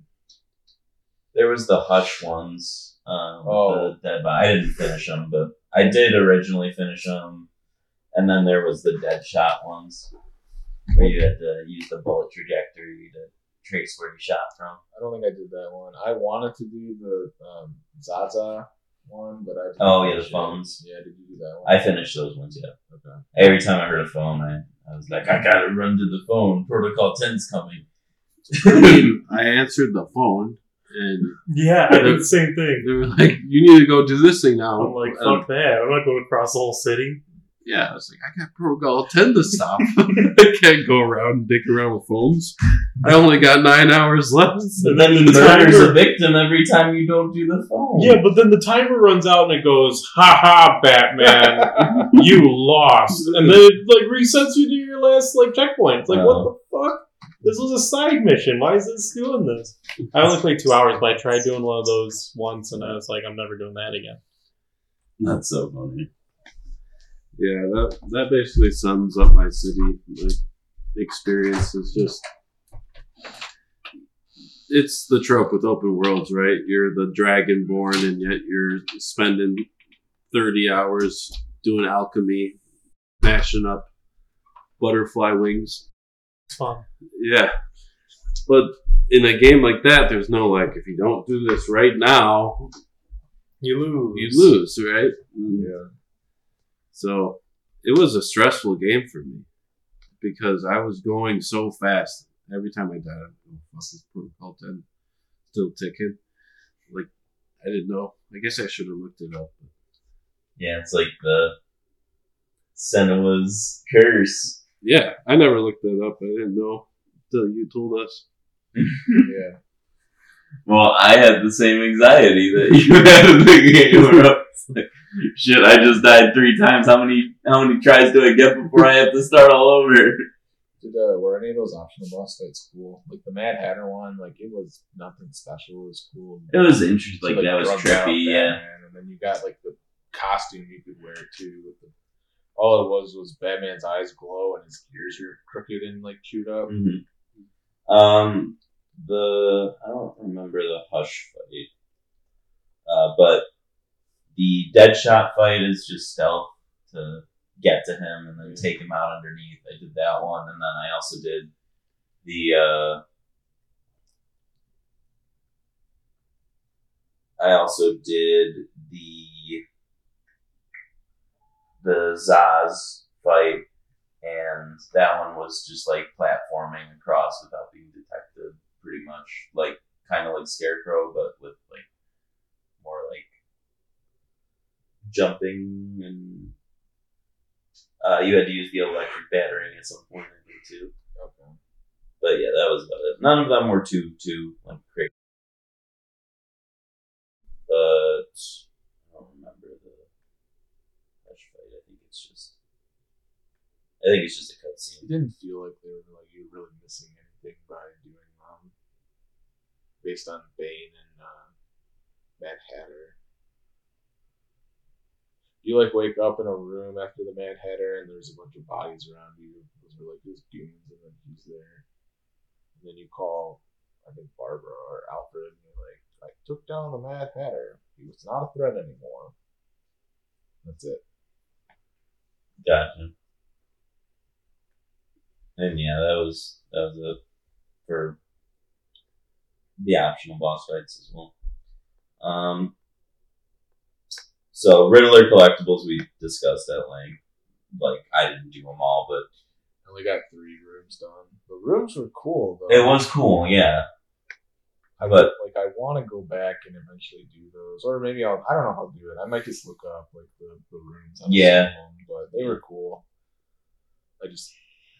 There was the Hush ones. Um, Oh. the Dead Body. I didn't finish them, but I did originally finish them. And then there was the Dead Shot ones, where you had to use the bullet trajectory to trace where you shot from. I don't think I did that one. I wanted to do the um, Zsasz one, but I didn't Oh, yeah, the finish it. phones. Yeah, did you do that one? I finished those ones, yeah. okay. Every time I heard a phone, I, I was like, I gotta run to the phone. Protocol 10's coming. I answered the phone, and Yeah, I did the same thing. they were like, "You need to go do this thing now." I'm like, And- fuck that. I'm not going across the whole city. Yeah, I was like, "I got Protocol 10 to stop. I can't go around and dick around with phones. I only got nine hours left." And then he The timer's a victim every time you don't do the phone. Yeah, but then the timer runs out and it goes, ha ha, Batman, you lost. And then it like resets you to your last like checkpoint. It's like, what uh-huh. the fuck? This was a side mission. Why is this doing this? I only played two hours, but I tried doing one of those once and I was like, I'm never doing that again. That's so funny. Yeah, that that basically sums up my city. My experience is just it's the trope with open worlds, right? You're the dragonborn, and yet you're spending thirty hours doing alchemy, mashing up butterfly wings. It's fun. Yeah, but in a game like that, there's no like if you don't do this right now, You lose. you lose, right? Yeah. So it was a stressful game for me because I was going so fast. Every time I died, I'm like, fuck, is Protocol 10 still ticking? Like, I didn't know. I guess I should have looked it up. Yeah, it's like the Senua's curse. Yeah, I never looked that up. I didn't know until you told us. Yeah. Well, I had the same anxiety that you had in the game. Where I was like, Shit, I just died three times. How many how many tries do I get before I have to start all over? Did uh, were any of those optional boss fights cool? Like the Mad Hatter one, like it was nothing special. It was cool. It was interesting. So, Like, that was trippy. Yeah. Batman, And then you got like the costume you could wear too. With the, all it was was Batman's eyes glow and his ears are crooked and like chewed up. hmm Um, the I don't remember the Hush fight, uh, but the Deadshot fight is just stealth to get to him and then take him out underneath. I did that one, and then I also did the. Uh, I also did the the Zsasz fight and that one was just like platforming across without being detected, pretty much like kind of like Scarecrow, but with like more like jumping and uh, you had to use the electric batarang at some point I think too. Okay. But yeah, that was about it. None of them were too too like crazy. But I don't remember the Hush fight. I think it's just I think it's just a It didn't feel like they were like you were really missing anything by doing um based on Bane and uh, Mad Hatter. You like wake up in a room after the Mad Hatter and there's a bunch of bodies around you. Those are like his goons and then he's there. And then you call I think Barbara or Alfred and you're like, I took down the Mad Hatter. He was not a threat anymore. That's it. Gotcha. And yeah, that was that was it for the optional boss fights as well. Um, so Riddler collectibles we discussed at length. Like I didn't do them all, but I only got three rooms done. The rooms were cool though. it was cool. Yeah, I But- like I want to go back and eventually do those, or maybe I'll. I don't know how to do it. I might just look up like the, the rooms. on Yeah. them, but they were cool. I just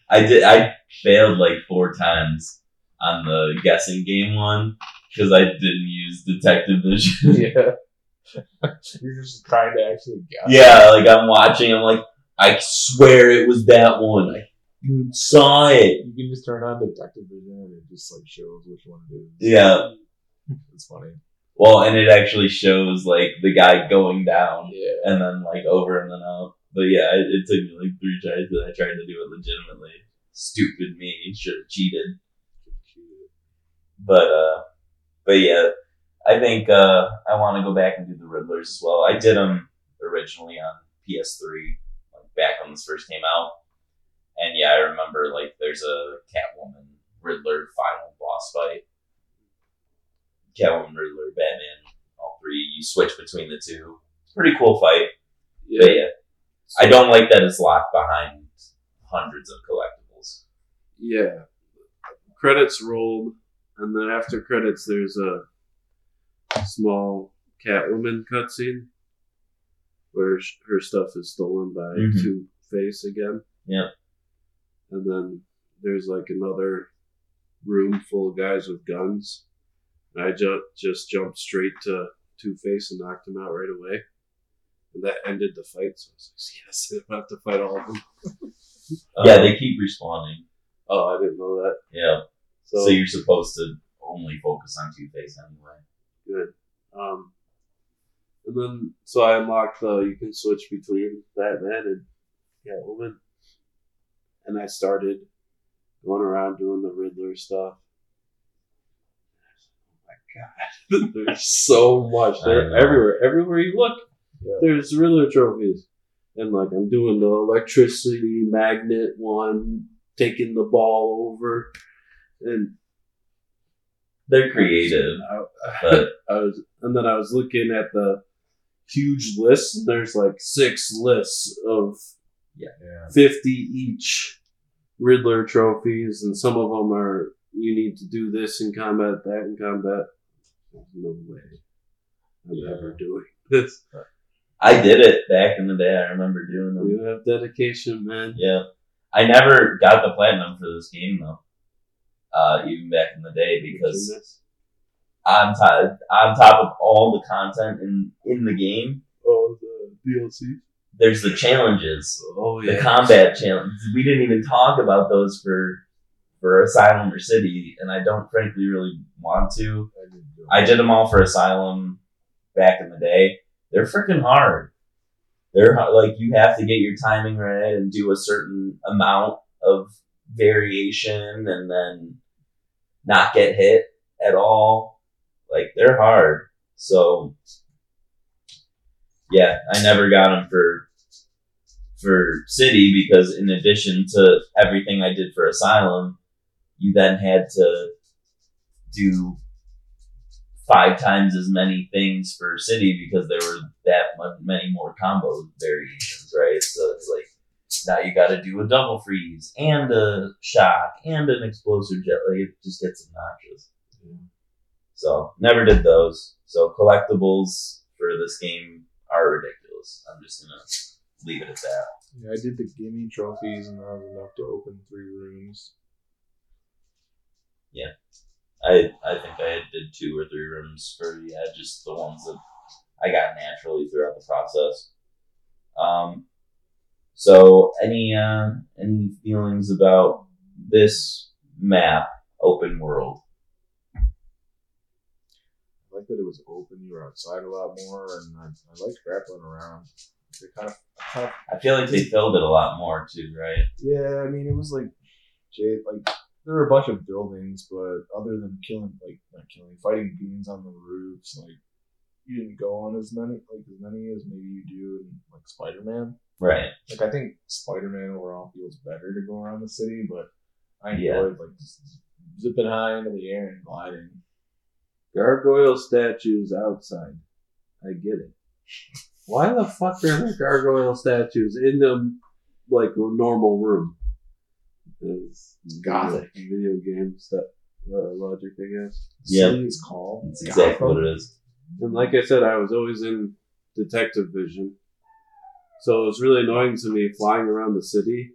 I did. I failed like four times on the guessing game one because I didn't use detective vision. yeah. You're just trying to actually guess. Yeah, like I'm watching. I'm like, I swear it was that one. I saw it. You can just turn on detective vision and it just like shows which one it is. Yeah. It's funny. Well, and it actually shows like the guy going down Yeah. and then like over and then up. But yeah, it, it took me like three tries, that I tried to do it legitimately. Stupid me, should have cheated. But uh, but yeah, I think uh, I want to go back and do the Riddlers as well. I did them originally on PS3, like back when this first came out, and yeah, I remember like there's a Catwoman Riddler final boss fight. Catwoman Riddler Batman, all three. You switch between the two. Pretty cool fight. But yeah, I don't like that it's locked behind hundreds of collectibles. Yeah. credits rolled, and then after credits, there's a small Catwoman cutscene where sh- her stuff is stolen by Mhm. Two Face again. Yep. And then there's like another room full of guys with guns. And I ju- just jumped straight to Two Face and knocked him out right away. And that ended the fight. So I was like, yes, I don't have to fight all of them. yeah, Um, they keep respawning. Oh, I didn't know that. Yeah. So, So, you're supposed to only focus on Two Face anyway. Good. Um, and then so I unlocked the you can switch between Batman and Catwoman, and I started going around doing the Riddler stuff. Oh my god, there's so much. They're everywhere. Everywhere you look, Yeah. there's Riddler trophies, and like I'm doing the electricity magnet one, taking the ball over, and They're creative, I- but I was, and then I was looking at the huge list. And there's like six lists of Yeah. fifty each Riddler trophies, and some of them are you need to do this in combat, that in combat. There's no way I'm Yeah. ever doing this. I did it back in the day. I remember doing them. You have dedication, man. Yeah. I never got the platinum for this game though. Uh, even back in the day because on top on top of all the content in in the game, oh the DLC. there's the challenges, Oh the combat challenge. We didn't even talk about those for for Asylum or City, and I don't frankly really want to. I didn't do it. I did them all for Asylum back in the day. They're freaking hard. They're like you have to get your timing right and do a certain amount of variation, and then not get hit at all. Like they're hard. So yeah, I never got them for for City because in addition to everything I did for Asylum, you then had to do five times as many things for City because there were that many more combo variations, right? So it's like now you got to do a double freeze and a shock and an explosive jet. Like it just gets obnoxious. So never did those. So collectibles for this game are ridiculous. I'm just gonna leave it at that. Yeah, I did the gimme trophies, and that was enough to open three rooms. Yeah, I I think I did two or three rooms for yeah, just the ones that I got naturally throughout the process. Um, so any uh, any feelings about this map, open world? I like that it was open. You were outside a lot more, and I, I liked grappling around. It kind of, kind of, I feel like they filled it a lot more too, right? yeah. I mean, it was like, Jay, like there were a bunch of buildings, but other than killing, like not killing, fighting beings on the roofs, like you didn't go on as many, like as many as maybe you do in like Spider Man. Right. Like I think Spider Man overall feels better to go around the city, but I Yeah. enjoyed like just zipping high into the air and gliding. Gargoyle statues outside. I get it. Why the fuck are there gargoyle statues in the like normal room? It's Gothic. video game stuff uh, logic, I guess. Yeah. it's called. That's exactly what it is. And like I said, I was always in detective vision, so it was really annoying to me flying around the city,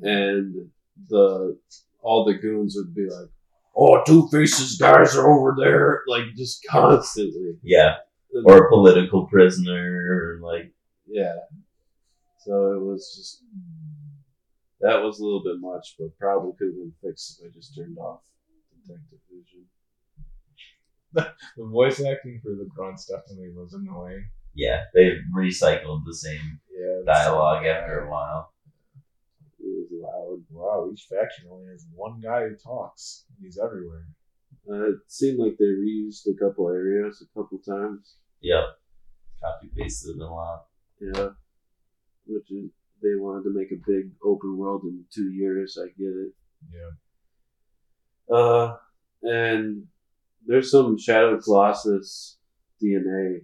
and the all the goons would be like, "Oh, Two Faces guys are over there," like just constantly. Yeah. Or a political prisoner, or like Yeah. So it was just that was a little bit much, but probably could have been fixed if I just turned off detective vision. The voice acting for the grunts definitely was annoying. yeah, they recycled the same Yeah. dialogue after a while. It was loud. Wow, each faction only has one guy who talks. and He's everywhere. Uh, it seemed like they reused a couple areas a couple times. Yep. Copy pasted a lot. Yeah. Which is they wanted to make a big open world in two years. I get it. Yeah. Uh, and there's some Shadow Colossus DNA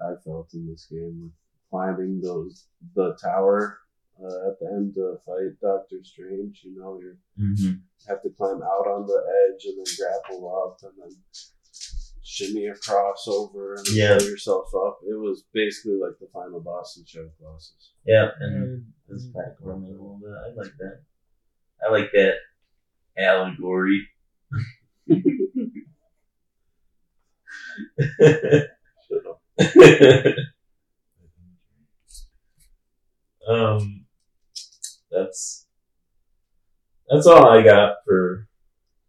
I felt in this game with climbing those the tower uh, at the end to fight Doctor Strange. You know, you're Mm-hmm. have to climb out on the edge and then grapple up and then shimmy across over and Yeah. pull yourself up. It was basically like the final boss in Shadow Colossus. Yeah, and this back on me a little bit. I like that. I like that allegory. Um, that's that's all I got for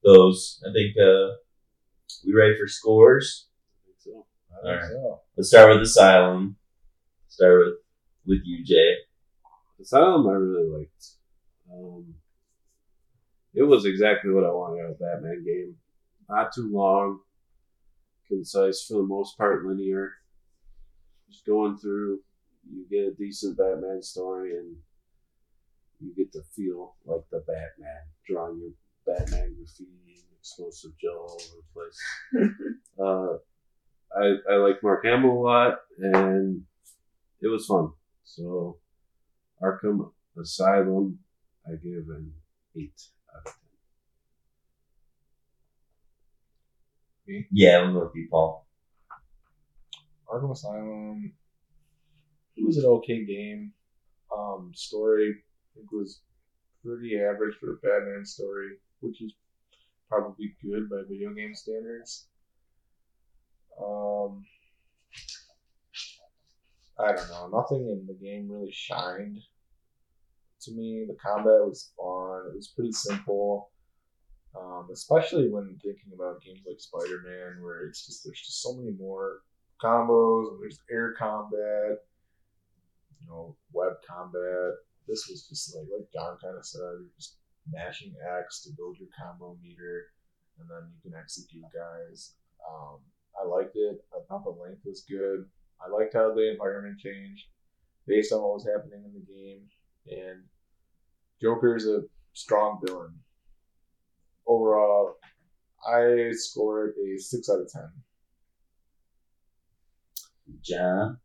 those. I think uh, we ready for scores. So, Alright. so. Let's start with Asylum. Start with with you, Jay. Asylum I really liked. Um, it was exactly what I wanted out of Batman game. Not too long, concise for the most part, linear. Just going through, you get a decent Batman story, and you get to feel like the Batman, drawing your Batman graffiti explosive gel all over the place. uh, I I like Mark Hamill a lot, and it was fun. So Arkham Asylum, I give an eight Yeah, we'll go with you, Paul. Arkham Asylum. It was an okay game. Um, story I think was pretty average for a Batman story, which is probably good by video game standards. Um, I don't know. Nothing in the game really shined to me. The combat was fun. It was pretty simple. Um, especially when thinking about games like Spider-Man, where it's just there's just so many more combos and there's air combat, you know, web combat. This was just like like John kind of said, you're just mashing X to build your combo meter, and then you can execute guys. Um, I liked it. I thought the length was good. I liked how the environment changed based on what was happening in the game, and Joker's a strong villain. Overall, I scored a six out of ten. John.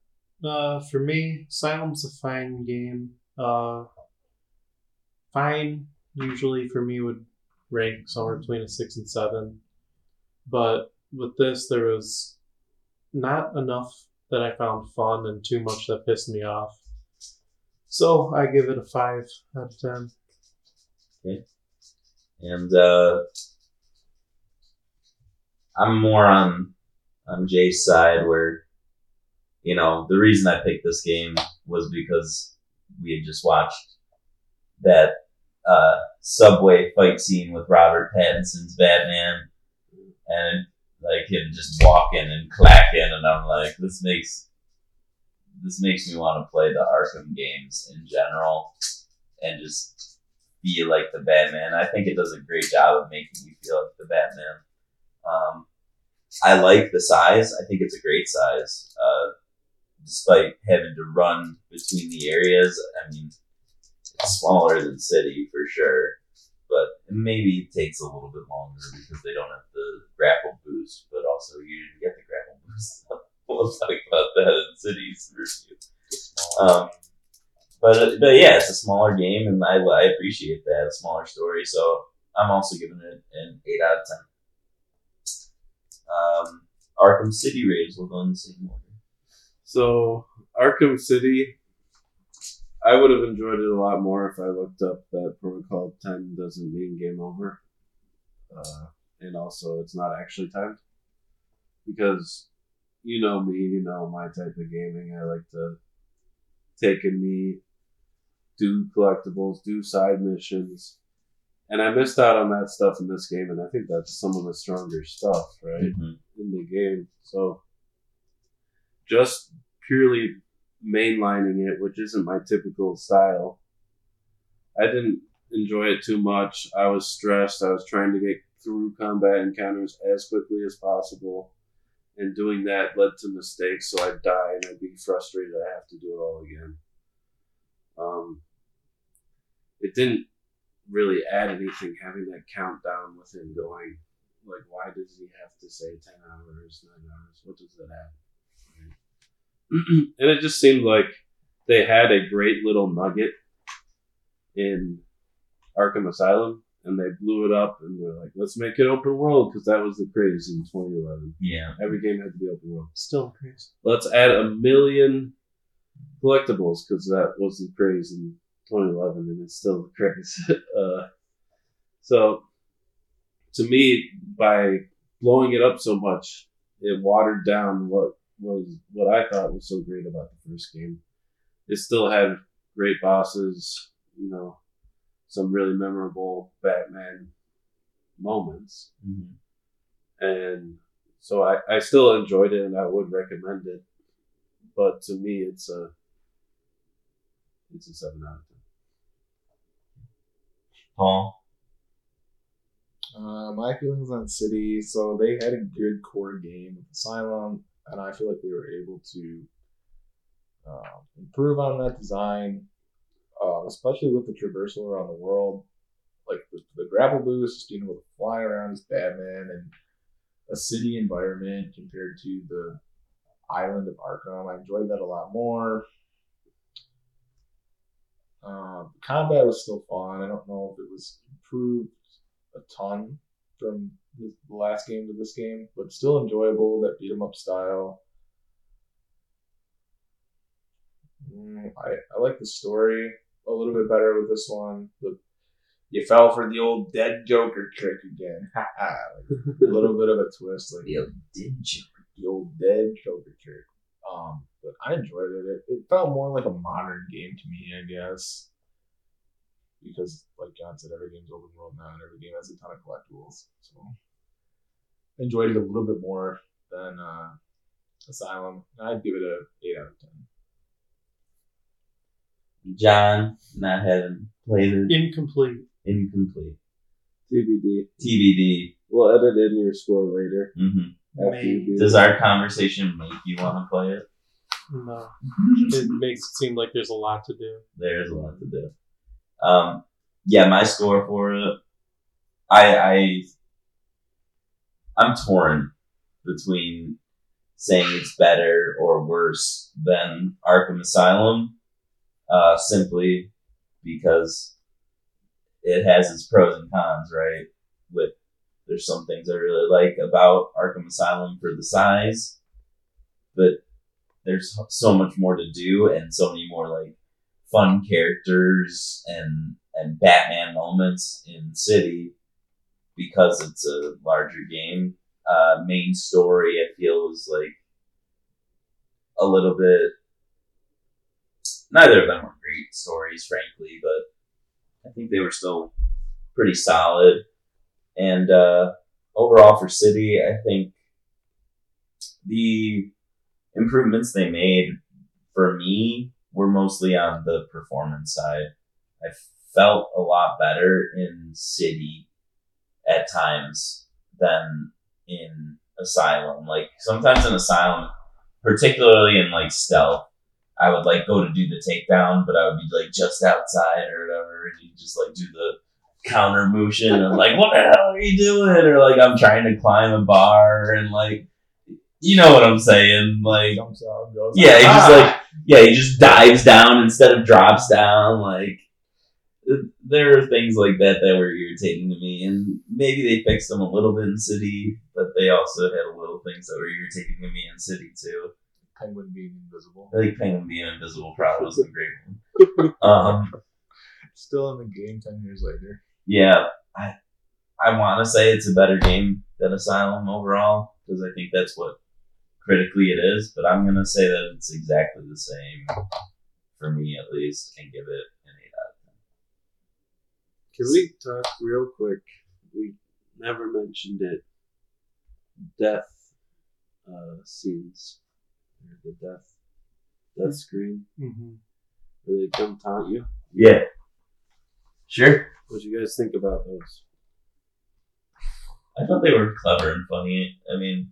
Uh, for me, Asylum's a fine game. Uh, fine usually for me would rank somewhere between a six and seven, but with this there was not enough that I found fun and too much that pissed me off. So I give it a five out of ten. And uh, I'm more on on Jay's side, where you know the reason I picked this game was because we had just watched that uh, subway fight scene with Robert Pattinson's Batman, and like him just walking and clacking, and I'm like, this makes this makes me want to play the Arkham games in general, and just feel like the Batman. I think it does a great job of making you feel like the Batman. Um, I like the size. I think it's a great size. Uh, despite having to run between the areas, I mean, it's smaller than City for sure, but maybe it takes a little bit longer because they don't have the grapple boost, but also you didn't get the grapple boost. we'll talk about that in City's review. Um, but but yeah, it's a smaller game, and I, I appreciate that a smaller story. So I'm also giving it an eight out of ten. Um, Arkham City Rays will go in the same order. So Arkham City, I would have enjoyed it a lot more if I looked up that Protocol Ten doesn't mean game over, uh, and also it's not actually timed, because you know me, you know my type of gaming. I like to take a knee, do collectibles, do side missions. And I missed out on that stuff in this game, and I think that's some of the stronger stuff, right? Mhm. in the game. So just purely mainlining it, which isn't my typical style, I didn't enjoy it too much. I was stressed. I was trying to get through combat encounters as quickly as possible. And doing that led to mistakes, so I'd die and I'd be frustrated I have to do it all again. Um, it didn't really add anything having that countdown with him going like why does he have to say 10 hours 9 hours what does that add Right. and it just seemed like they had a great little nugget in arkham asylum and they blew it up, and they're like, let's make it open world because that was the craze in 2011. Yeah. Every game had to be open world. Still crazy. Let's add a million collectibles because that was the craze in 2011, and it's still the craze. uh, so, to me, by blowing it up so much, it watered down what was what I thought was so great about the first game. It still had great bosses, you know, some really memorable Batman moments, Mhm. and so I, I still enjoyed it and I would recommend it. But to me, it's a it's a seven out of ten. Paul. Uh, my feelings on City. So they had a good core game with Asylum, and I feel like they were able to uh, improve on that design, uh, especially with the traversal around the world. Like the, the grapple boost, being able to fly around as Batman and a city environment compared to the island of Arkham. I enjoyed that a lot more. Uh, combat was still fun. I don't know if it was improved a ton from the the last game to this game, but still enjoyable. That beat 'em up style. Mm, I, I like the story a little bit better with this one. The, you fell for the old dead Joker trick again. Like, a little bit of a twist, like Yo, did you? the old dead Joker trick. Um, but I enjoyed it. it. It felt more like a modern game to me, I guess. Because, like John said, every game's open world now, and every game has a ton of collectibles. So, I enjoyed it a little bit more than uh, Asylum. I'd give it a eight out of ten. John, not having played it. Incomplete. Incomplete. TBD. TBD. We'll edit in your score later hmm after you do. Does our conversation make you want to play it? No. It makes it seem like there's a lot to do. There's a lot to do. Um, yeah, my score for it, I, I, I'm torn between saying it's better or worse than Arkham Asylum, uh, simply because it has its pros and cons, right? With there's some things I really like about Arkham Asylum for the size, but there's so much more to do and so many more like fun characters and and Batman moments in City because it's a larger game. Uh, main story I feel is like a little bit. Neither of them were great stories, frankly, but I think they were still pretty solid. And uh, overall for City, I think the improvements they made for me were mostly on the performance side. I felt a lot better in City at times than in Asylum. Like sometimes in Asylum, particularly in like stealth, I would like go to do the takedown, but I would be like just outside or whatever, and you just like do the counter motion and like, what the hell are you doing? Or like I'm trying to climb a bar and like, you know what I'm saying? Like, Jumps out, and goes. yeah, he just "Ah!" like yeah, he just dives down instead of drops down. Like there are things like that that were irritating to me, and maybe they fixed them a little bit in City, but they also had a little things that were irritating to me in City too. Penguin being invisible. I think Penguin being invisible probably was a great one. Um, Still in the game ten years later. Yeah, I I want to say it's a better game than Asylum overall because I think that's what critically it is, but I'm gonna say that it's exactly the same for me at least, and give it an eight out of ten. Can we talk real quick? We never mentioned it. Death uh, scenes. Or The death death screen. Mm-hmm. Where they come taunt you. Yeah. Sure. What do you guys think about those? I thought they were clever and funny. I mean,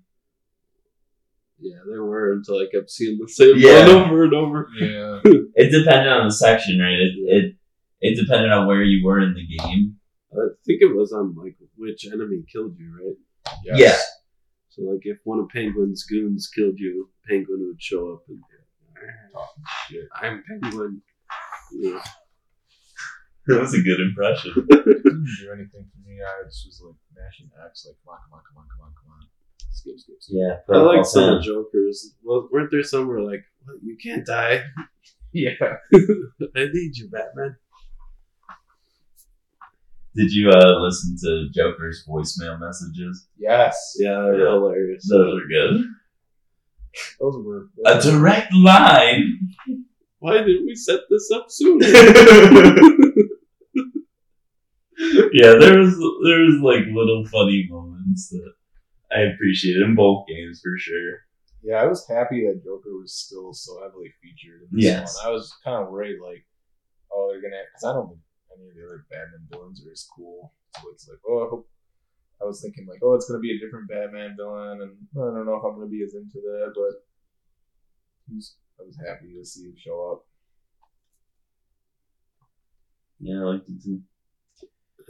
Yeah, they were until I kept seeing the same Yeah. one over and over. Yeah. it depended on the section, right? It, it it depended on where you were in the game. I think it was on like which enemy killed you, right? Yes. Yeah. So like if one of Penguin's goons killed you, Penguin would show up and Talking shit. I'm Penguin. Yeah. That was a good impression. Didn't do anything for me. I just was like mashing X, like come on, come on, come on, come on, come on. Skip, skip, skip. Yeah, I like some 10. of Joker's. Well, weren't there some where like, what, you can't die? Yeah. I need you, Batman. Did you uh, listen to Joker's voicemail messages? Yes. Yeah, they're Yeah. hilarious. Those are good. Those were. A direct line. Why didn't we set this up sooner? yeah, there was there was like little funny moments that I appreciated in both games for sure. Yeah, I was happy that Joker was still so heavily featured in this Yes. one. I was kind of worried, like, oh, they're gonna, because I don't think any of the other Batman villains are as cool. So it's like, oh, I hope. I was thinking like, oh, it's gonna be a different Batman villain, and I don't know if I'm gonna be as into that, but I was, I was happy to see him show up. Yeah, I liked it too.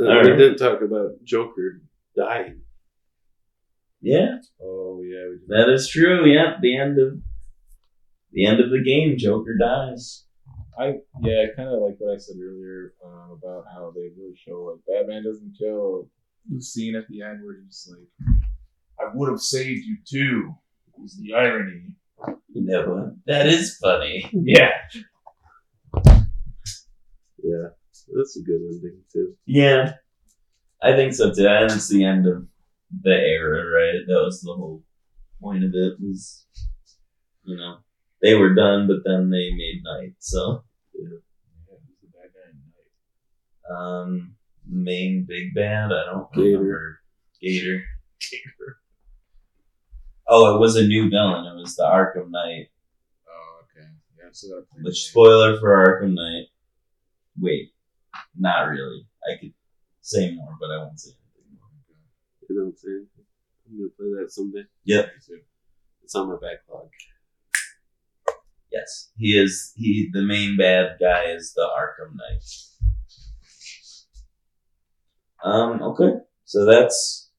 Uh, we right. didn't talk about Joker dying. Yeah, Oh yeah, we did. that is true. Yeah, the end of the end of the game, Joker dies. I yeah, I kind of like what I said earlier uh, about how they really show like Batman doesn't kill. The scene at the end where he's like, "I would have saved you too." Is the irony? You know, that is funny. Yeah, Yeah, that's a good ending too. Yeah, I think so too. And it's the end of the era, right? That was the whole point of it. Was you know they were done, but then they made Knight. So yeah, he's the bad guy in Knight. um, main big bad. I don't Gator. remember. Gator. Gator. Oh, it was a new villain. It was the Arkham Knight. Oh, okay. Yeah, so that. Which spoiler for Arkham Knight? Wait, not really. I could say more, but I won't say anything more. You know what I'm saying? I'm gonna play that someday. Yep. It's on my backlog. Yes, he is. He the main bad guy is the Arkham Knight. Um. Okay. So that's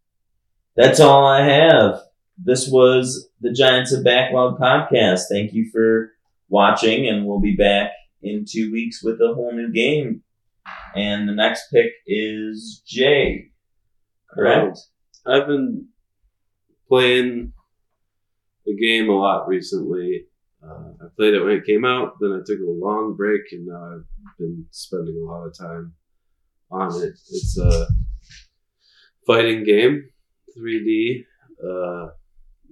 that's all I have. This was the Giants of Backlog podcast. Thank you for watching, and we'll be back in two weeks with a whole new game. And the next pick is Jay. Correct. I've been playing the game a lot recently. Uh, I played it when it came out, then I took a long break, and now I've been spending a lot of time on it. It's a fighting game, 3D, uh,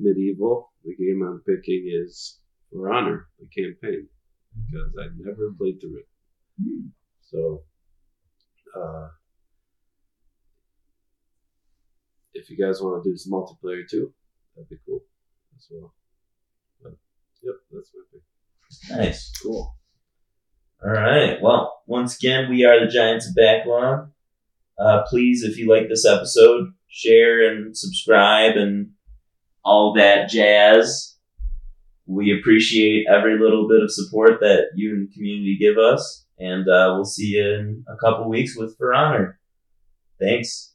medieval. The game I'm picking is For Honor, the campaign, because I never played through it. So, uh, if you guys want to do some multiplayer too, that'd be cool as well. But, yep, that's my pick. Nice. Cool. All right. Well, once again, we are the Giants of Backlog. Uh, please, if you like this episode, share and subscribe and all that jazz. We appreciate every little bit of support that you and the community give us. And uh, we'll see you in a couple weeks with For Honor. Thanks.